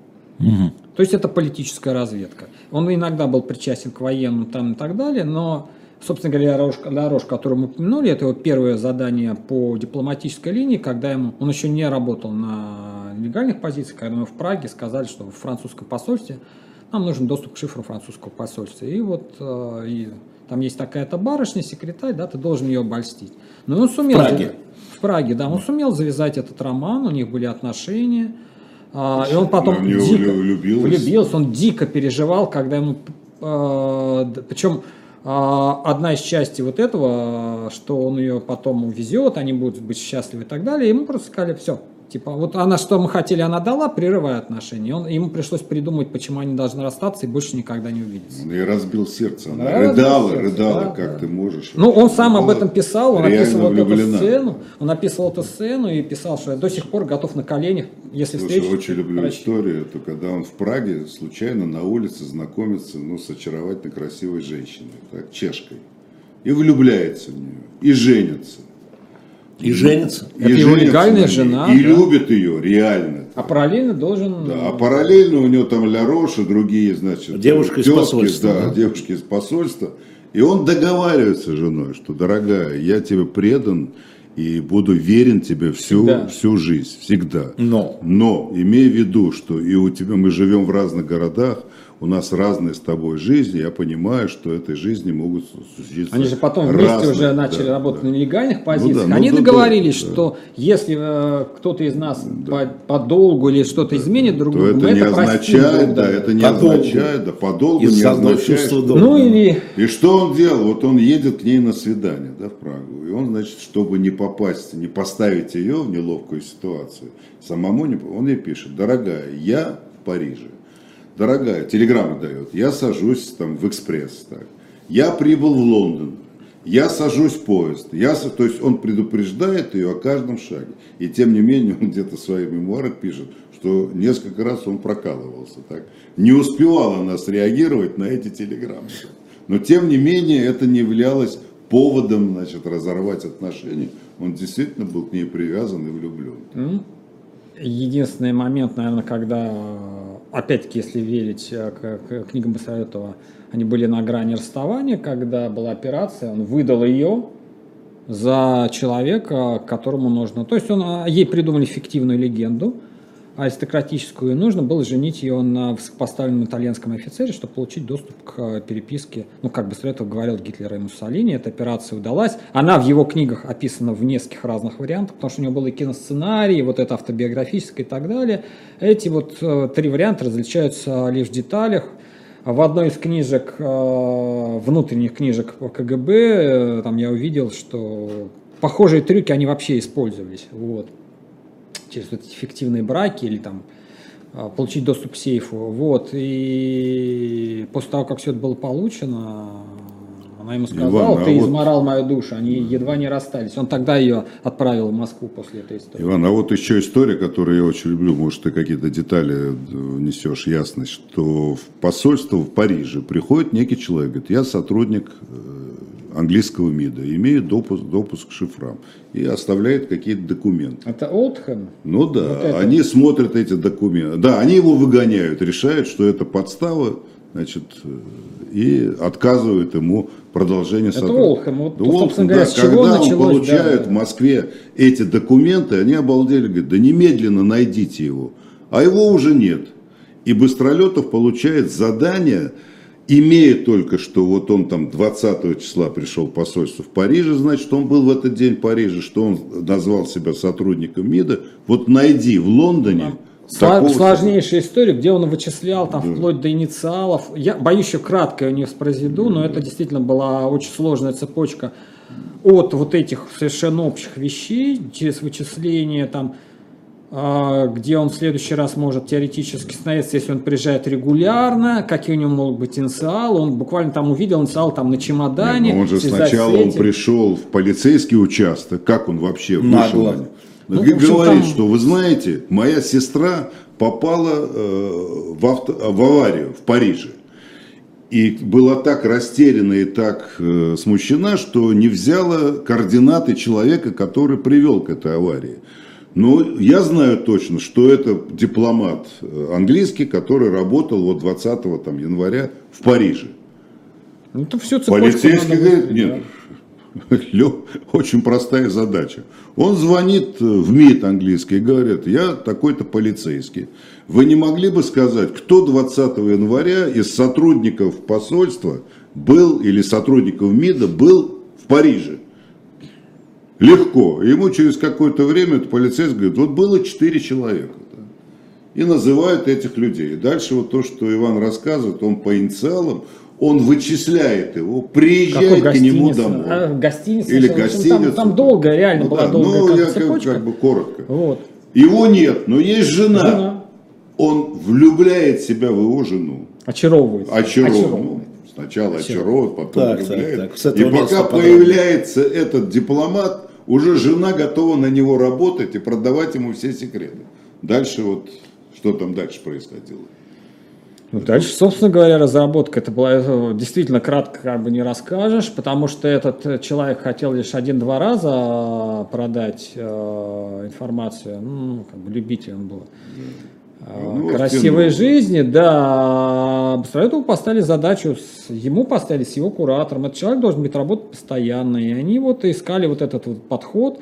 То есть это политическая разведка. Он иногда был причастен к военным там и так далее, но, собственно говоря, Ларош, Ларош, который мы упомянули, это его первое задание по дипломатической линии, когда ему, он еще не работал на легальных позициях, когда ему в Праге сказали, что в французском посольстве нам нужен доступ к шифру французского посольства. И вот э, и там есть такая-то барышня, секретарь, да, ты должен ее обольстить. Но он сумел... В Праге. В Праге, да, он сумел завязать этот роман, у них были отношения. А, и он потом него дико влюбилась. влюбился, он дико переживал, когда ему... д- причем а, одна из частей вот этого, что он ее потом увезет, они будут быть счастливы и так далее, ему просто сказали, все, типа, вот она, что мы хотели, она дала, прерывая отношения. И Он, ему пришлось придумать, почему они должны расстаться и больше никогда не увидеться. Он ей разбил сердце. Она Да, рыдала, сердце, рыдала, да, как да. ты можешь. Ну, он сам об этом писал, он описывал эту влюблена. сцену, он описывал эту сцену и писал, что я до сих пор готов на коленях, если Слушай, встречу. очень люблю историю, это когда он в Праге случайно на улице знакомится ну, с очаровательной красивой женщиной, так, чешкой, и влюбляется в нее, и женится. И женится. И Это его женится легальная жена, И да. любит ее, реально. А параллельно должен... Да, а параллельно у него там Ля Рош и другие, значит, Девушка из тетки, посольства, Да, да. девушки из посольства. И он договаривается с женой, что, дорогая, я тебе предан и буду верен тебе всю, Всегда. всю жизнь, всегда. Но. Но имей в виду, что и у тебя мы живем в разных городах, у нас разные с тобой жизни, я понимаю, что этой жизни могут случиться Они же потом вместе разные, уже начали да, работать да. на нелегальных позициях. ну Они да, договорились, да, да. что если э, кто-то из нас по, по долгу или что-то изменит друг другу, это мы не это означает, да, это не Подолгу. означает, да, подолгу не Из-за одного означает. Ну или И что он делал? Вот он едет к ней на свидание, да, в Прагу. И он, значит, чтобы не попасть, не поставить ее в неловкую ситуацию, самому не, он ей пишет, дорогая, я в Париже. Дорогая, телеграмму дает, я сажусь там в экспресс, так. Я прибыл в Лондон, я сажусь в поезд. Я, то есть он предупреждает ее о каждом шаге. И тем не менее он где-то в своих мемуарах пишет, что несколько раз он прокалывался. Так. Не успевала она среагировать на эти телеграммы. Но тем не менее это не являлось поводом значит, разорвать отношения. Он действительно был к ней привязан и влюблен. единственный момент, наверное, когда, опять-таки, если верить э, книгам Басаретова, они были на грани расставания, когда была операция, он выдал ее за человека, которому нужно. То есть он, а, ей придумали фиктивную легенду аристократическую, и нужно было женить ее на высокопоставленном итальянском офицере, чтобы получить доступ к э, переписке. Ну, как бы этого говорил Гитлер и Муссолини, эта операция удалась. Она в его книгах описана в нескольких разных вариантах, потому что у него был и киносценарий, и вот это автобиографическое и так далее. Эти вот э, три варианта различаются лишь в деталях. В одной из книжек, э, внутренних книжек КГБ, э, там я увидел, что похожие трюки, они вообще использовались. Вот. Через вот эти фиктивные браки или там э, получить доступ к сейфу. Вот. И после того, как все это было получено, она ему сказала, Иван, а ты вот- изморал мою душу. Они едва не расстались. Он тогда ее отправил в Москву после этой истории. Иван, а вот еще история, которую я очень люблю, может, ты какие-то детали э, несешь ясность, что в посольство в Париже приходит некий человек, говорит, я сотрудник э, английского МИДа, имею допуск, допуск к шифрам, и оставляет какие-то документы. Это Олдхэм? Ну да, Вот это. они смотрят эти документы. Да, они его выгоняют, решают, что это подстава, значит, э, и отказывают ему продолжение Это сотрудничества. Олдхэм. Вот, Да, Олдхэм, говоря, да, с чего когда началось, он получает да, да. в Москве эти документы, они обалдели, говорят, да немедленно найдите его. А его уже нет. И Быстролетов получает задание, имея только что, вот он там 20 числа пришел в посольство в Париже, значит, он был в этот день в Париже, что он назвал себя сотрудником МИДа, вот найди в Лондоне такого- Сложнейшая история, где он вычислял там вплоть до инициалов. Я боюсь, еще кратко ее не воспроизведу, но это действительно была очень сложная цепочка от вот этих совершенно общих вещей через вычисление там где он в следующий раз может теоретически становиться, если он приезжает регулярно, какие у него могут быть инициалы. Он буквально там увидел инициал там на чемодане. Нет, он же сначала он пришел в полицейский участок, как он вообще Нагло. вышел? Ну, Ну, общем, говорит, там- что вы знаете, моя сестра попала э, в, авто- в аварию в Париже. И была так растеряна и так э, смущена, что не взяла координаты человека, который привел к этой аварии. Но я знаю точно, что это дипломат э, английский, который работал вот 20 там, января в Париже. Ну, то всю цепочку Полицейский говорит, нет, очень простая задача. Он звонит в МИД английский и говорит, я такой-то полицейский. Вы не могли бы сказать, кто 20 января из сотрудников посольства был, или сотрудников МИДа был в Париже? Легко. Ему через какое-то время этот полицейский говорит, вот было 4 человека. И называют этих людей. И дальше вот то, что Иван рассказывает, он по инициалам, он вычисляет его, приезжает к нему домой. А, гостиница. Или гостиница. Там, там долго, реально ну, была да, долгая ну, как я. Как, как бы коротко. Вот. Его нет, но есть жена. Жена. Он влюбляет себя в его жену. Очаровывается. Очаровывает. Очаровывает. Ну, сначала очаровывает, потом Так, так, влюбляет. так. Этого И пока подробнее. появляется этот дипломат, уже жена готова на него работать и продавать ему все секреты. Дальше вот, что там дальше происходило? Ну, дальше, собственно говоря, разработка это была э, действительно кратко как бы не расскажешь, потому что этот э, человек хотел лишь один-два раза продать э, информацию, ну, как бы любитель он был. Ну, красивой втянул. жизни, да. Бастроетову поставили задачу, ему поставили с его куратором. Этот человек должен быть работать постоянно. И они вот искали вот этот вот подход.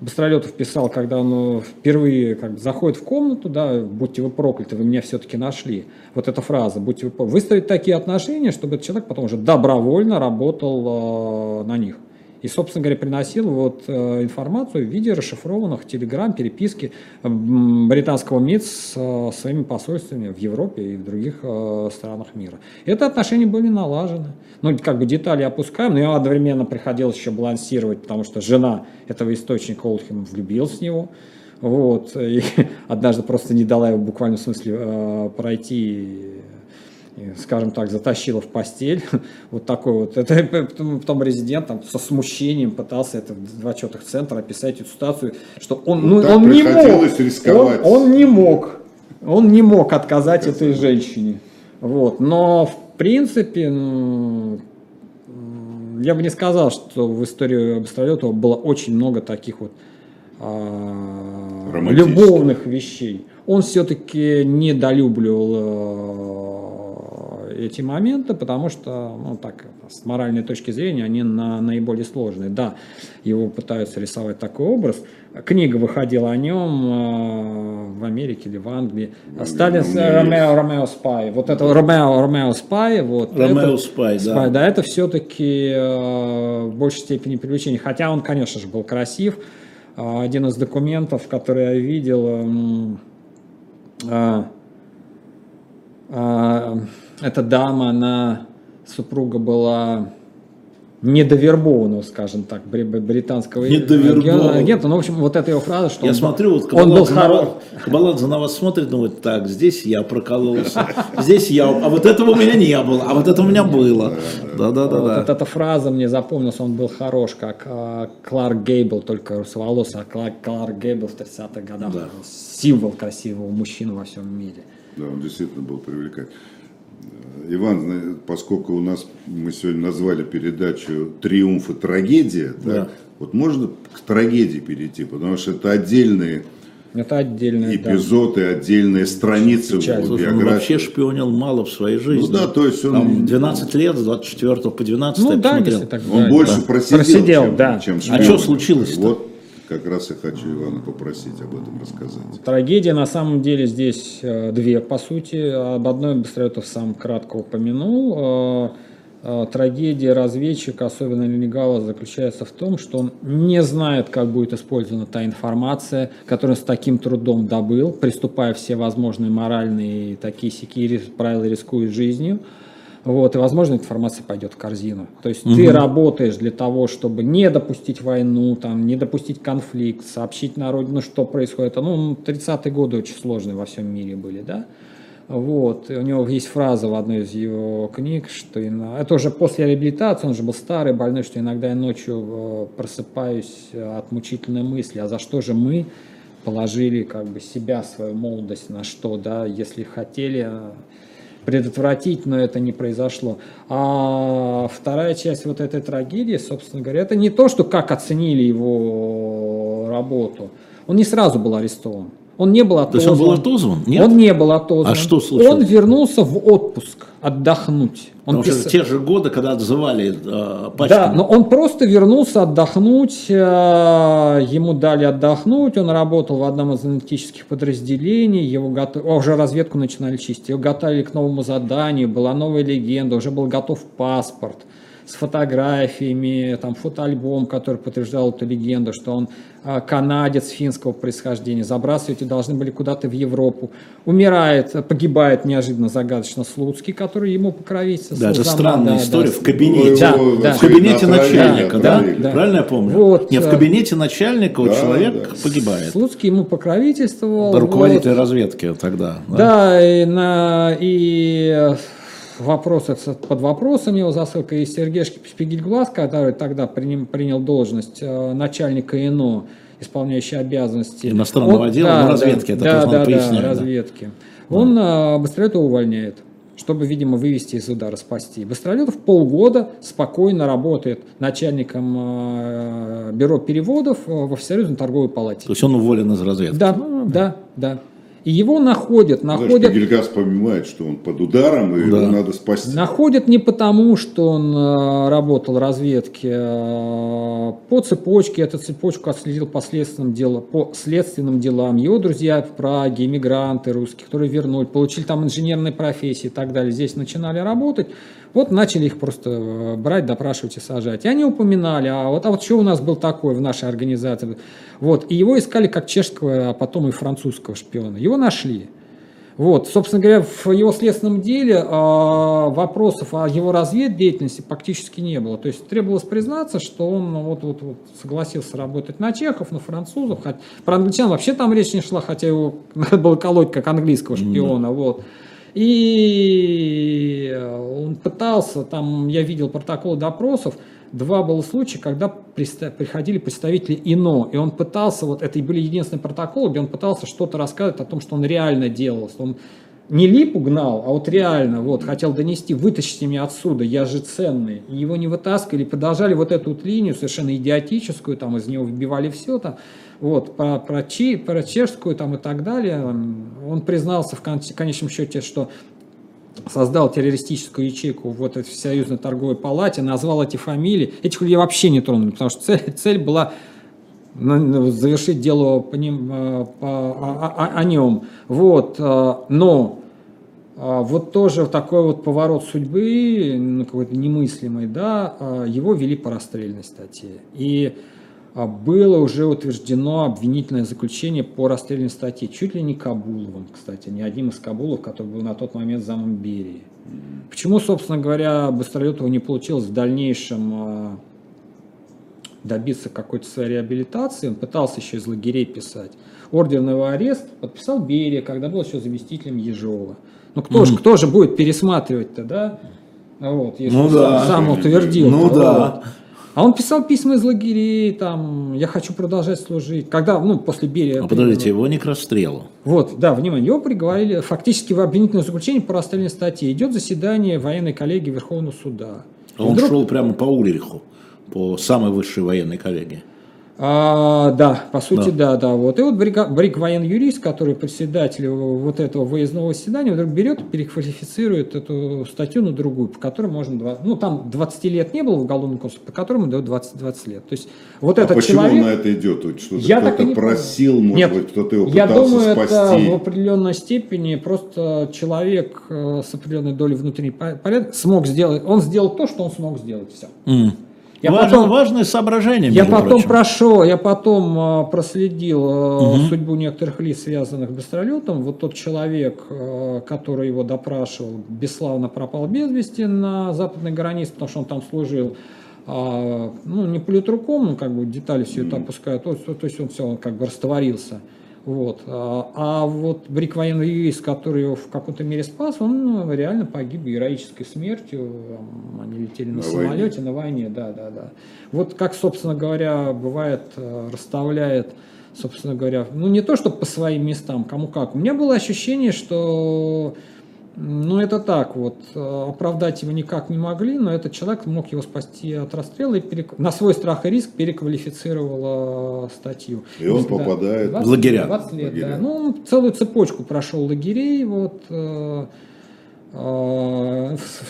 Быстролетов писал, когда он э, впервые как бы, заходит в комнату, да, будьте вы прокляты, вы меня все-таки нашли. Вот эта фраза, будьте вы прокляты. Выстроить такие отношения, чтобы этот человек потом уже добровольно работал э, на них. И, собственно говоря, приносил вот э, информацию в виде расшифрованных телеграмм, переписки британского МИД с э, своими посольствами в Европе и в других э, странах мира. Это отношения были налажены. Ну, как бы детали опускаем, но я одновременно приходилось еще балансировать, потому что жена этого источника Олдхем влюбилась в него. Вот, и однажды просто не дала его в буквальном смысле пройти скажем так, затащила в постель. Вот такой вот. Это потом, резидент там, со смущением пытался это в два четых центра описать эту ситуацию, что он, ну, он не мог. рисковать. Он, он не мог. Он не мог отказать этой женщине. Вот. Но в принципе, ну, я бы не сказал, что в истории Быстролетова было очень много таких вот а, любовных вещей. Он все-таки недолюбливал э, эти моменты, потому что, ну так, с моральной точки зрения, они на, наиболее сложные. Да, его пытаются рисовать такой образ. Книга выходила о нем э, в Америке или в Англии. Сталин у меня Ромео, Ромео Спай. Вот это Ромео, Ромео Спай. Вот, Ромео это- Спай, да. Спай, да, это все-таки в большей степени приключение. Хотя он, конечно же, был красив. Один из документов, который я видел, а, эта дама, она, супруга была недовербованного, скажем так, бри- британского Недовербованного. агента. Ну, в общем, вот эта его фраза, что Я он, смотрю, вот он был хорош. Кабаладзе на вас смотрит, думает, так, здесь я прокололся, здесь я, а вот этого у меня не было, а вот это у меня было. Вот Да-да-да. эта фраза мне запомнилась, он был хорош, как а, Кларк Гейбл, только русоволосый, а Кларк, Кларк Гейбл в 30-х годах был символ красивого мужчины во всем мире. Да, он действительно был привлекательный. Иван, поскольку у нас мы сегодня назвали передачу «Триумф и трагедия», так, Да. вот можно к трагедии перейти, потому что это отдельные Это отдельная да. эпизоды, отдельные страницы в Печаль. его Слушай, он вообще биографии. шпионил мало в своей жизни. Ну да, то есть он- Там 12 лет, с 24 по 12 Ну да, если так Он брать, больше да. просидел, Просидел, чем, да. чем А шпионил. что случилось-то? Вот как раз я хочу Ивана попросить об этом рассказать. Трагедия на самом деле здесь э, две, по сути. Об одной Быстролетов сам кратко упомянул. Э, э, Трагедия разведчика, особенно нелегала, заключается в том, что он не знает, как будет использована та информация, которую он с таким трудом добыл, приступая все возможные моральные и такие сякие правила, рискуя жизнью. Вот, и, возможно, эта информация пойдет в корзину. То есть ты работаешь для того, чтобы не допустить войну, там, не допустить конфликт, сообщить на родину, что происходит. Ну, 30-е годы очень сложные во всем мире были, да? Вот, и у него есть фраза в одной из его книг, что ина- это уже после реабилитации, он же был старый, больной, что иногда я ночью э, просыпаюсь э, от мучительной мысли, а за что же мы положили как бы себя, свою молодость, на что, да, если хотели э, предотвратить, но это не произошло. А вторая часть вот этой трагедии, собственно говоря, это не то, что как оценили его работу. Он не сразу был арестован. Он не был То отозван. есть он был отозван? Нет? Он не был отозван. А что случилось? Он вернулся в отпуск отдохнуть. Он Потому что пис- те же годы, когда отзывали э, пачку. Да, но он просто вернулся отдохнуть, э, ему дали отдохнуть, он работал в одном из аналитических подразделений, его готов... О, уже разведку начинали чистить, его готовили к новому заданию, была новая легенда, уже был готов паспорт с фотографиями, там фотоальбом, который подтверждал эту легенду, что он э, канадец финского происхождения, забрасывать его должны были куда-то в Европу. Умирает, погибает неожиданно загадочно Слуцкий, который ему покровительствовал. Да, это странная да, история да. в кабинете. Да, да. В кабинете начальника, да? отравили. Да. Правильно я помню? Вот, Нет, в э, кабинете начальника вот да, человек да. погибает. Слуцкий ему покровительствовал. Руководитель вот. разведки тогда. да? Да, и, на, и вопрос это под вопросами его засылка. И Сергей Шпигельглаз, который тогда приним- принял должность э, начальника ИНО, исполняющий обязанности. Иностранного он- отдела, ну, разведки, это да, просто да, да, да. разведки. Он э, Быстролета увольняет чтобы, видимо, вывести из удара, спасти. Быстролетов полгода спокойно работает начальником э, бюро переводов э, в Всесоюзной торговой палате. То есть он уволен из разведки. Да, да, да. И его находят, Знаешь, находят, Гильгаз понимает, что он под ударом, и Да. его надо спасти. находят не потому, что он э, работал в разведке, э, по цепочке, эту цепочку отследил по следственным, делам, по следственным делам. Его друзья в Праге, иммигранты русские, которые вернули, получили там инженерные профессии и так далее, здесь начинали работать. Вот начали их просто э, брать, допрашивать и сажать. И они упоминали, а вот, а вот что у нас был такой в нашей организации. Вот. И его искали как чешского, а потом и французского шпиона. Его нашли. Вот, собственно говоря, в его следственном деле а, вопросов о его разведдеятельности практически не было. То есть требовалось признаться, что он вот, вот, вот согласился работать на чехов, на французов. Хоть, про англичан вообще там речь не шла, хотя его надо было колоть как английского шпиона. Вот. И он пытался, там я видел протоколы допросов, два было случая, когда приходили представители ИНО, и он пытался, вот это и были единственные протоколы, где он пытался что-то рассказывать о том, что он реально делал, что он не липу гнал, а вот реально вот хотел донести, вытащите меня отсюда, я же ценный. И его не вытаскивали, продолжали вот эту вот линию совершенно идиотическую, там из него выбивали все там, вот, про, про, чи, про чешскую там и так далее. Он признался в кон- конечном счете, что создал террористическую ячейку вот этой Всесоюзной торговой палате, назвал эти фамилии. Этих людей вообще не тронули, потому что цель, цель была на- на- завершить дело по ним, э, по- о, о- о нем. Вот, э, но э, вот тоже такой вот поворот судьбы, ну, какой-то немыслимый, да, его вели по расстрельной статье. И было уже утверждено обвинительное заключение по расстрельной статье, чуть ли не Кабуловым, кстати, не одним из Кабулов, который был на тот момент замом Берии. Почему, собственно говоря, Быстролетову не получилось в дальнейшем э, добиться какой-то своей реабилитации, он пытался еще из лагерей писать. Ордер на его арест подписал Берия, когда был еще заместителем Ежова. Ну кто же, кто же будет пересматривать-то, да? Вот, если Ну сам, да. сам утвердил. Ну да. А он писал письма из лагерей, там, я хочу продолжать служить. Когда, ну, после Берия... А подождите, его не к расстрелу. Вот, да, внимание, его приговорили фактически в обвинительное заключение по расстрельной статье. Идет заседание военной коллегии Верховного суда. А Он Вдруг- шел прямо по Ульриху, по самой высшей военной коллегии. А, да, по сути, да. да, Вот. И вот брига- брик военный юрист, который председатель вот этого выездного заседания, вдруг берет и переквалифицирует эту статью на другую, по которой можно, два- ну там 20 лет не было в уголовном кодексе, по которому дает 20, 20 лет. То есть вот А этот почему человек... на это идет? Что-то Я так кто-то не понял. просил, может Нет, быть, кто-то его Я пытался думаю, это спасти. в определенной степени просто человек э, с определенной долей внутренней по- порядка смог сделать, он сделал то, что он смог сделать, все. М. Я Важно- потом- важное соображение, Я потом прочим. прошел, я потом э, проследил э, судьбу некоторых лиц, связанных с Быстролетом. Вот тот человек, э, который его допрашивал, бесславно пропал без вести на западной границе, потому что он там служил. а, ну, не политруком, ну, как бы детали все это опускают, то, есть- то есть он все, он как бы растворился. Вот. А, а вот брик военный юрист, который его в каком-то мере спас, он ну, реально погиб героической смертью. Они летели на, На самолете на войне, да, да, да. Вот как, собственно говоря, бывает, э, расставляет, собственно говоря, ну не то, что по своим местам, кому как. У меня было ощущение, что Ну, это так вот. Э, Оправдать его никак не могли, но этот человек мог его спасти от расстрела и перек- на свой страх и риск переквалифицировал э, статью. И он Да, попадает 20 в лагеря. 20 лет, Лагеря. да. Ну, он целую цепочку прошел лагерей, вот. э,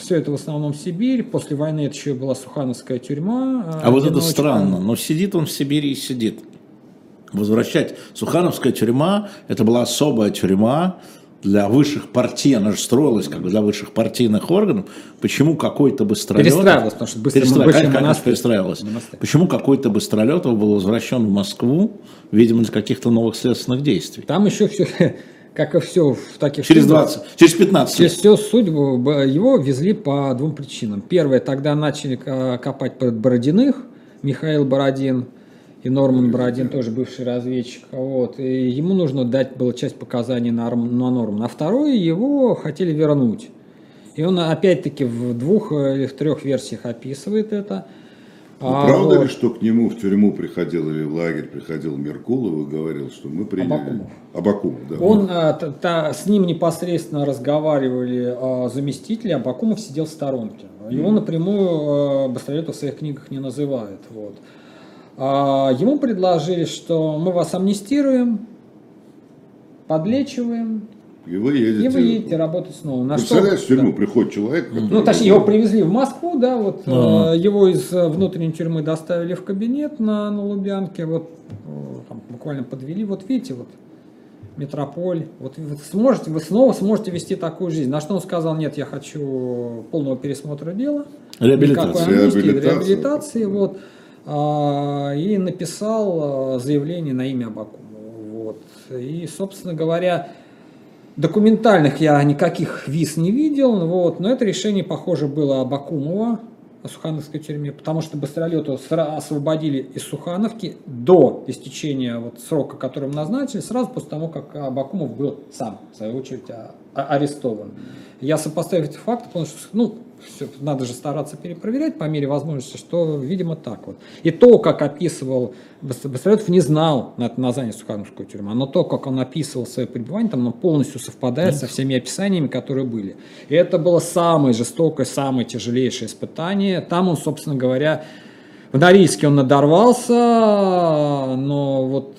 все это в основном Сибирь. После войны это еще и была Сухановская тюрьма. э, А вот это странно, но сидит он в Сибири и сидит. Возвращать Сухановская тюрьма, это была особая тюрьма для высших партий, она же строилась как бы для высших партийных органов. Почему какой-то Быстролетов... Перестраивалась, потому что быстро- Перестра- бывший конечно, монастырь. перестраивалась. Монастырь. Почему какой-то Быстролетов был возвращен в Москву, видимо, для каких-то новых следственных действий? Там еще все, как и все в таких Через судьбах, 20, через 15 Через всю судьбу его везли по двум причинам. Первое, тогда начали э, копать под Бородиных, Михаил Бородин и Норман Бородин, тоже бывший разведчик. Вот. И ему нужно дать было часть показаний на, на Нормана. А второе, его хотели вернуть. И он опять-таки в двух э, или в трех версиях описывает это. Ну, А, правда вот. ли, что к нему в тюрьму приходил или в лагерь приходил Меркулов и говорил, что мы приняли... Абакумов. Абакумов, да. Он, а, та- с ним непосредственно разговаривали а, заместители, а Бакумов сидел в сторонке. Его напрямую а, Быстролетов в своих книгах не называет. Вот. А, ему предложили, что мы вас амнистируем, подлечиваем, И вы едете... и вы едете работать снова. На что- Представляешь, в тюрьму Да. приходит человек, который... Ну, точнее, его привезли в Москву, да, вот Ага. э, его из э, внутренней тюрьмы доставили в кабинет на, на Лубянке, вот э, там буквально подвели, вот видите, вот метрополь, вот вы сможете, вы снова сможете вести такую жизнь. На что он сказал, нет, я хочу полного пересмотра дела, амнистии, Реабилитация. реабилитации, вот, А, и написал э, заявление на имя Абакумова, вот, и, собственно говоря, Документальных я никаких виз не видел, вот, но это решение, похоже, было Абакумова о Сухановской тюрьме, потому что Быстролету освободили из Сухановки до истечения вот срока, который им назначили, сразу после того, как Абакумов был сам, в свою очередь, а- а- арестован. Я сопоставив эти факты, понял, что ну, всё, надо же стараться перепроверять по мере возможности, что, видимо, так вот. И то, как описывал Быстролетов, не знал на это название Сухановскую тюрьму, но то, как он описывал свое пребывание, там оно полностью совпадает со всеми описаниями, которые были. И это было самое жестокое, самое тяжелейшее испытание. Там он, собственно говоря, в Норильске он надорвался, но вот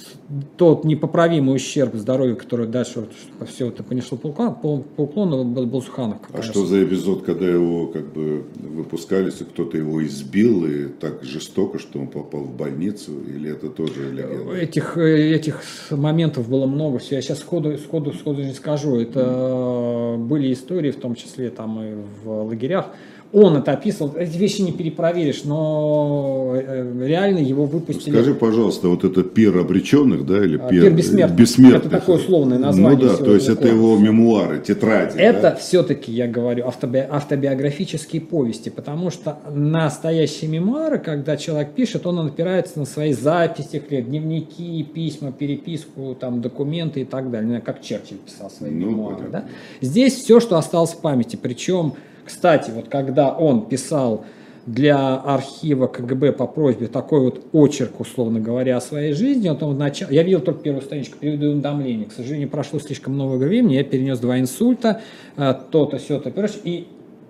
тот непоправимый ущерб здоровью, который дальше вот, все это понесло по уклону, по, по уклону был, Сухановка. А что за эпизод, когда его как бы выпускались, и кто-то его избил и так жестоко, что он попал в больницу, или это тоже легенда? Этих, этих моментов было много. всего. Я сейчас сходу, сходу, сходу не скажу. Это э, были истории, в том числе там и в лагерях. Он это описывал. Эти вещи не перепроверишь, но э, реально его выпустили. Скажи, пожалуйста, вот это пир обреченных, да, или А, пир, «Пир бессмертных». бессмертных? Это такое условное название Ну да, то есть это его мемуары, тетради. Это да? все-таки, я говорю, автоби- автобиографические повести, потому что настоящие мемуары, когда человек пишет, он опирается на свои записи, дневники, письма, переписку, там, документы и так далее. Знаю, как Черчилль писал свои Ну, мемуары. Да? Здесь все, что осталось в памяти. Причем, кстати, вот когда он писал для архива КГБ по просьбе такой вот очерк, условно говоря, о своей жизни. Вот он в нач- Я видел только первую страничку, переведу уведомление. К сожалению, прошло слишком много времени, я перенес два инсульта, э, то-то, все-то, и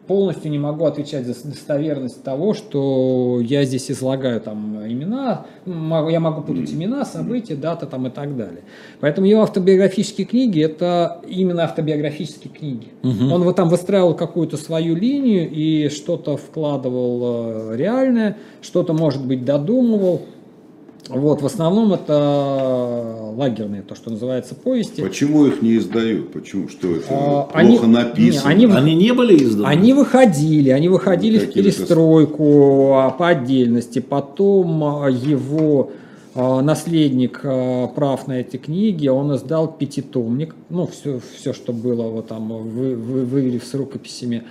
полностью не могу отвечать за достоверность того, что я здесь излагаю там имена, я могу путать имена, события, даты там и так далее. Поэтому его автобиографические книги это именно автобиографические книги. Он вот там выстраивал какую-то свою линию и что-то вкладывал э, реальное, что-то, может быть, додумывал. Вот, в основном это лагерные, то, что называется, повести. Почему их не издают? Почему? Что это? А, плохо они- написано? не, они- Они не были изданы? Они выходили, они выходили в Какими-то- перестройку а, по отдельности. Потом а, его а, наследник прав на эти книги, он издал пятитомник, ну, все, все что было вот там, вы, вы, выверив с рукописями,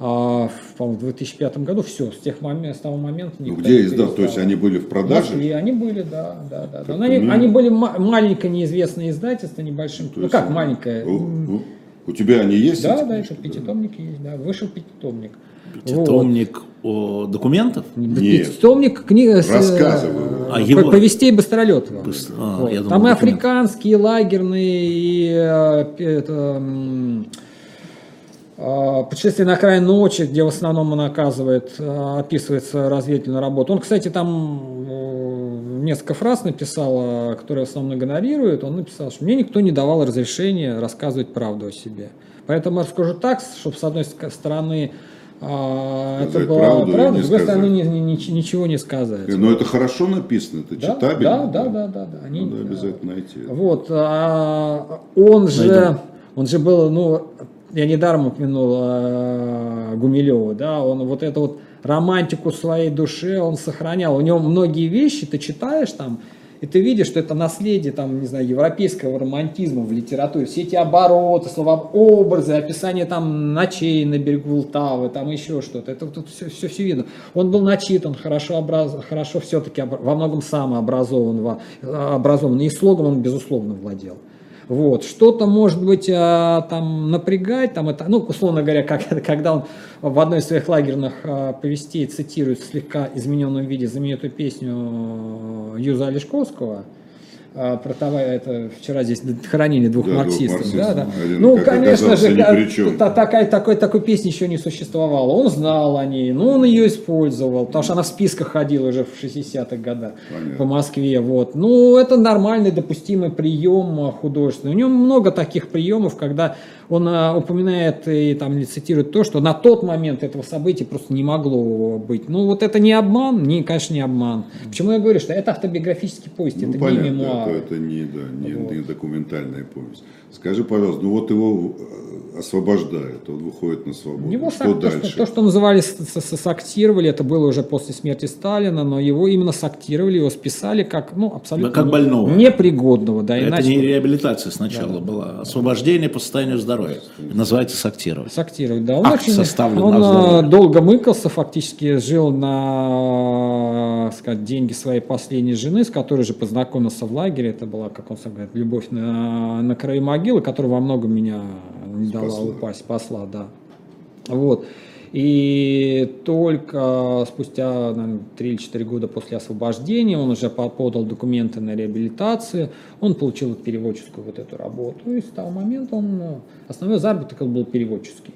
а, в, по-моему, в 2005 году, все, с, тех момент, с того момента... Ну, никто где не издал? То есть они были в продаже? Москве, они были, да, да, да. да. Но они, мимо. они были ма- маленькое неизвестное издательство, небольшим. То ну есть как они- маленькое? У, у- у тебя они есть? Да, эти да, книжки? это пятитомник есть, да, вышел пятитомник. Вот. Пятитомник о, документов? Нет. Пятитомник книга с, э, Рассказы. А его- повестей Быстролетова. Быстро- а, Вот. думал, Там и документ. африканские, и лагерные, и э, это, Путешествие на край ночи, где в основном он оказывает, а, описывает свою разведывательную работу. Он, кстати, там э, несколько фраз написал, а, которые в основном игнорирует. Он написал, что мне никто не давал разрешения рассказывать правду о себе. Поэтому я расскажу так, чтобы с одной стороны а, это Сказать была правду правда, с другой стороны ни- ни- ничего не сказать. Но это хорошо написано, это Да, читабельно. да, да, да, да, да. Они- Надо обязательно найти. Вот, а, он же, он же был, ну, я недаром упомянул а, Гумилева, да, он вот эту вот романтику своей душе он сохранял. У него многие вещи ты читаешь там, и ты видишь, что это наследие, там, не знаю, европейского романтизма в литературе. Все эти обороты, слова, образы, описание там ночей на берегу Волтавы, там еще что-то. Это тут все, все, все видно. Он был начитан, хорошо, образ, хорошо все-таки во многом самообразован, во- образован. И слогом он, безусловно, владел. Вот. Что-то, может быть, а, там напрягать, там это, ну, условно говоря, как, когда он в одной из своих лагерных а, повестей цитирует в слегка измененном виде знаменитую песню э, Юза Олешковского, а, про того, это вчера здесь хоронили двух Да, двух марксистов. марксистов. Да, да. Один, Ну, конечно же, та- такая, такой, такой песни еще не существовало. Он знал о ней, но он ее использовал, потому что она в списках ходила уже в 60-х годах Понятно. по Москве. Вот. Ну, это нормальный, допустимый прием художественный. У него много таких приемов, когда он а, упоминает и там или цитирует то, что на тот момент этого события просто не могло быть. Ну, вот это не обман, не, конечно, не обман. Почему я говорю, что это автобиографический повесть, Ну, это понятно, не мемуар. Это, это не, да, не, не документальная повесть. Скажи, пожалуйста, ну вот его э, освобождают, он выходит на свободу. Его что сак- то, дальше? что, то, что называли с- с- с- сактировали, это было уже после смерти Сталина, но его именно сактировали, его списали как, ну, абсолютно Да, как не- больного. непригодного, да, Это иначе не реабилитация сначала была, освобождение по состоянию здоровья. Называется сактировать. сактировать, да. Он Акт очень, составлен он э, долго мыкался, фактически жил на, сказать, деньги своей последней жены, с которой же познакомился в лагере. Это была, как он сам говорит, любовь на, на краю могилы, которая во многом меня не дала Спасла. упасть, спасла, да. Вот. И только спустя наверное, 3 или 4 года после освобождения он уже по- подал документы на реабилитацию, он получил переводческую вот эту работу, и с того момента он, ну, основной заработок был переводческий.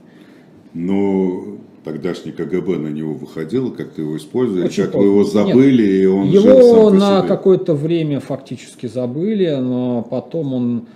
Ну, тогдашний КГБ на него выходило, как-то его использовали, Очень как вы его забыли, и он жил Его сам по на себе. какое-то время фактически забыли, но потом он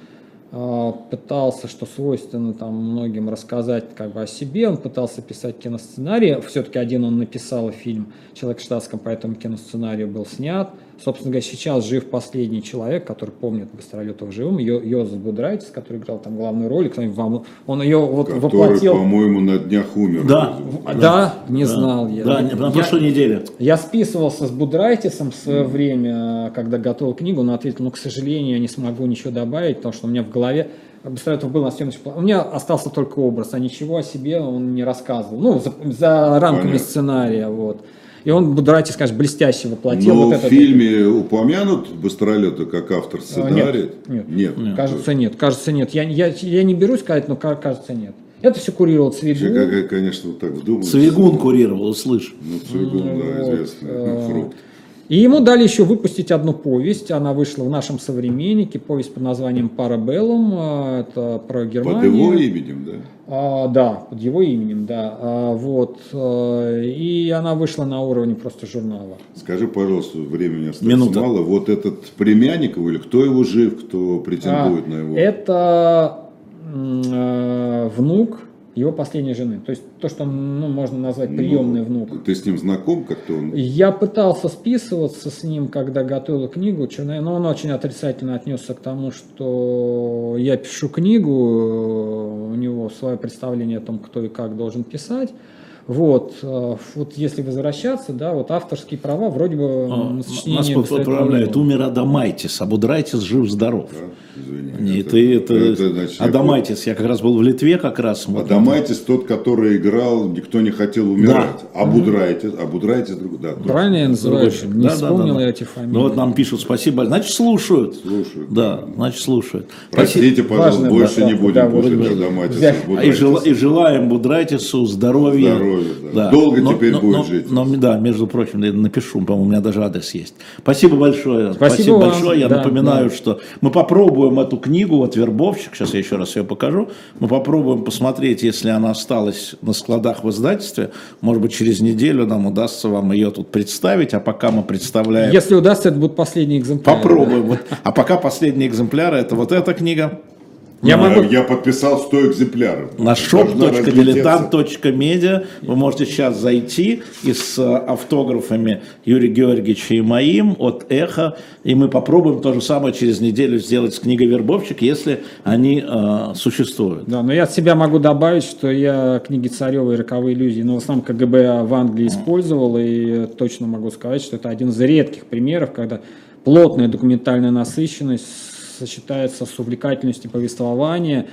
а, пытался, что свойственно там многим рассказать как бы о себе, он пытался писать киносценарий, все-таки один он написал фильм «Человек в штатском», поэтому киносценарий был снят. Собственно говоря, сейчас жив последний человек, который помнит Быстролетов живым, Йо- Йозеф Будрайтис, который играл там главную роль, вам- он ее вот Который, воплотил. по-моему, на днях умер. Да. Да, не знал я. Да, на Я- прошлой неделе. я списывался с Будрайтисом в свое время, когда готовил книгу, он ответил, ну, к сожалению, я не смогу ничего добавить, потому что у меня в голове Быстролетов был на съемочном плане. У меня остался только образ, а ничего о себе он не рассказывал. Ну, за, за рамками Понятно. сценария, вот. И он Будрайтис, конечно, блестяще воплотил Но вот в этот- фильме упомянут Быстролета как автор А, сценария? нет, нет. Нет. Кажется, нет. Кажется, нет. Я, я, я не берусь сказать, но ка- кажется, нет. Это все курировал Цвигун. как я, конечно, вот так вдумался. Цвигун курировал, услышь. Ну, Цвигун, да, известный э, фрукт. И ему дали еще выпустить одну повесть. Она вышла в нашем современнике. Повесть под названием «Парабеллум». А, Это про Германию. Под его именем, да? А, да, под его именем, да. А, вот. а, И она вышла на уровне просто журнала. Скажи, пожалуйста, времени осталось Минута. мало. Вот этот племянник его, или кто его жив, кто претендует А, на его? Это э, внук его последней жены. То есть то, что ну, можно назвать приемный внук. Ну, Ты с ним знаком как-то? Он... Я пытался списываться с ним, когда готовил книгу, но он очень отрицательно отнесся к тому, что я пишу книгу, э, у него свое представление о том, кто и как должен писать. Вот, э, вот если возвращаться, да, вот авторские права вроде бы О, на сочинение Нас поправляют. Умер Адамайтис, а Будрайтис жив-здоров. Да, извини. Не, ты это, значит, я Адамайтис, я как раз был в Литве как раз. вот. Адамайтис тот, который играл, никто не хотел умирать. А Будрайтис, а Будрайтис друг, да. Правильно я называю? Не. Да, да, вспомнил да, я да. эти фамилии. Ну вот нам пишут спасибо. Значит, слушают. Слушают. Да, значит, слушают. Простите, пожалуйста, Важная больше не будем да, именно. Адамайтиса А и желаем Будрайтису здоровья, Здоровья. Здоровья. Да. Долго но, теперь но, будет но, жить. Но, да, между прочим, я напишу, по-моему, у меня даже адрес есть. Спасибо большое. Спасибо, Спасибо вам. большое. Я Да, напоминаю, да. что мы попробуем эту книгу, вот «Вербовщик», сейчас я еще раз ее покажу, мы попробуем посмотреть, если она осталась на складах в издательстве, может быть, через неделю нам удастся вам ее тут представить, а пока мы представляем... Если удастся, это будет последний экземпляр. Попробуем. Вот. А пока последний экземпляр, это вот эта книга. Я Я, могу- я подписал 100 экземпляров. на shop.diletant.media вы можете сейчас зайти и с э, автографами Юрия Георгиевича и моим от «Эхо», и мы попробуем то же самое через неделю сделать с книгой «Вербовщик», если они э, существуют. Да, но я от себя могу добавить, что я книги Царева и «Роковые иллюзии», но в основном КГБ в Англии использовал, и точно могу сказать, что это один из редких примеров, когда плотная документальная насыщенность сочетается с увлекательностью повествования.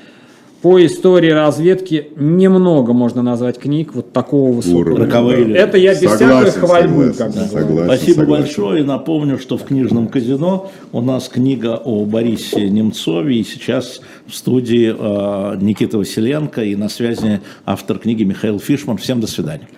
По истории разведки немного можно назвать книг вот такого высокого. Уровня. Это я без всякой Согласен, хвальбы, согласен, как согласен. Спасибо согласен. большое. И напомню, что в книжном казино у нас книга о Борисе Немцове. И сейчас в студии э, Никита Василенко и на связи автор книги Михаил Фишман. Всем до свидания.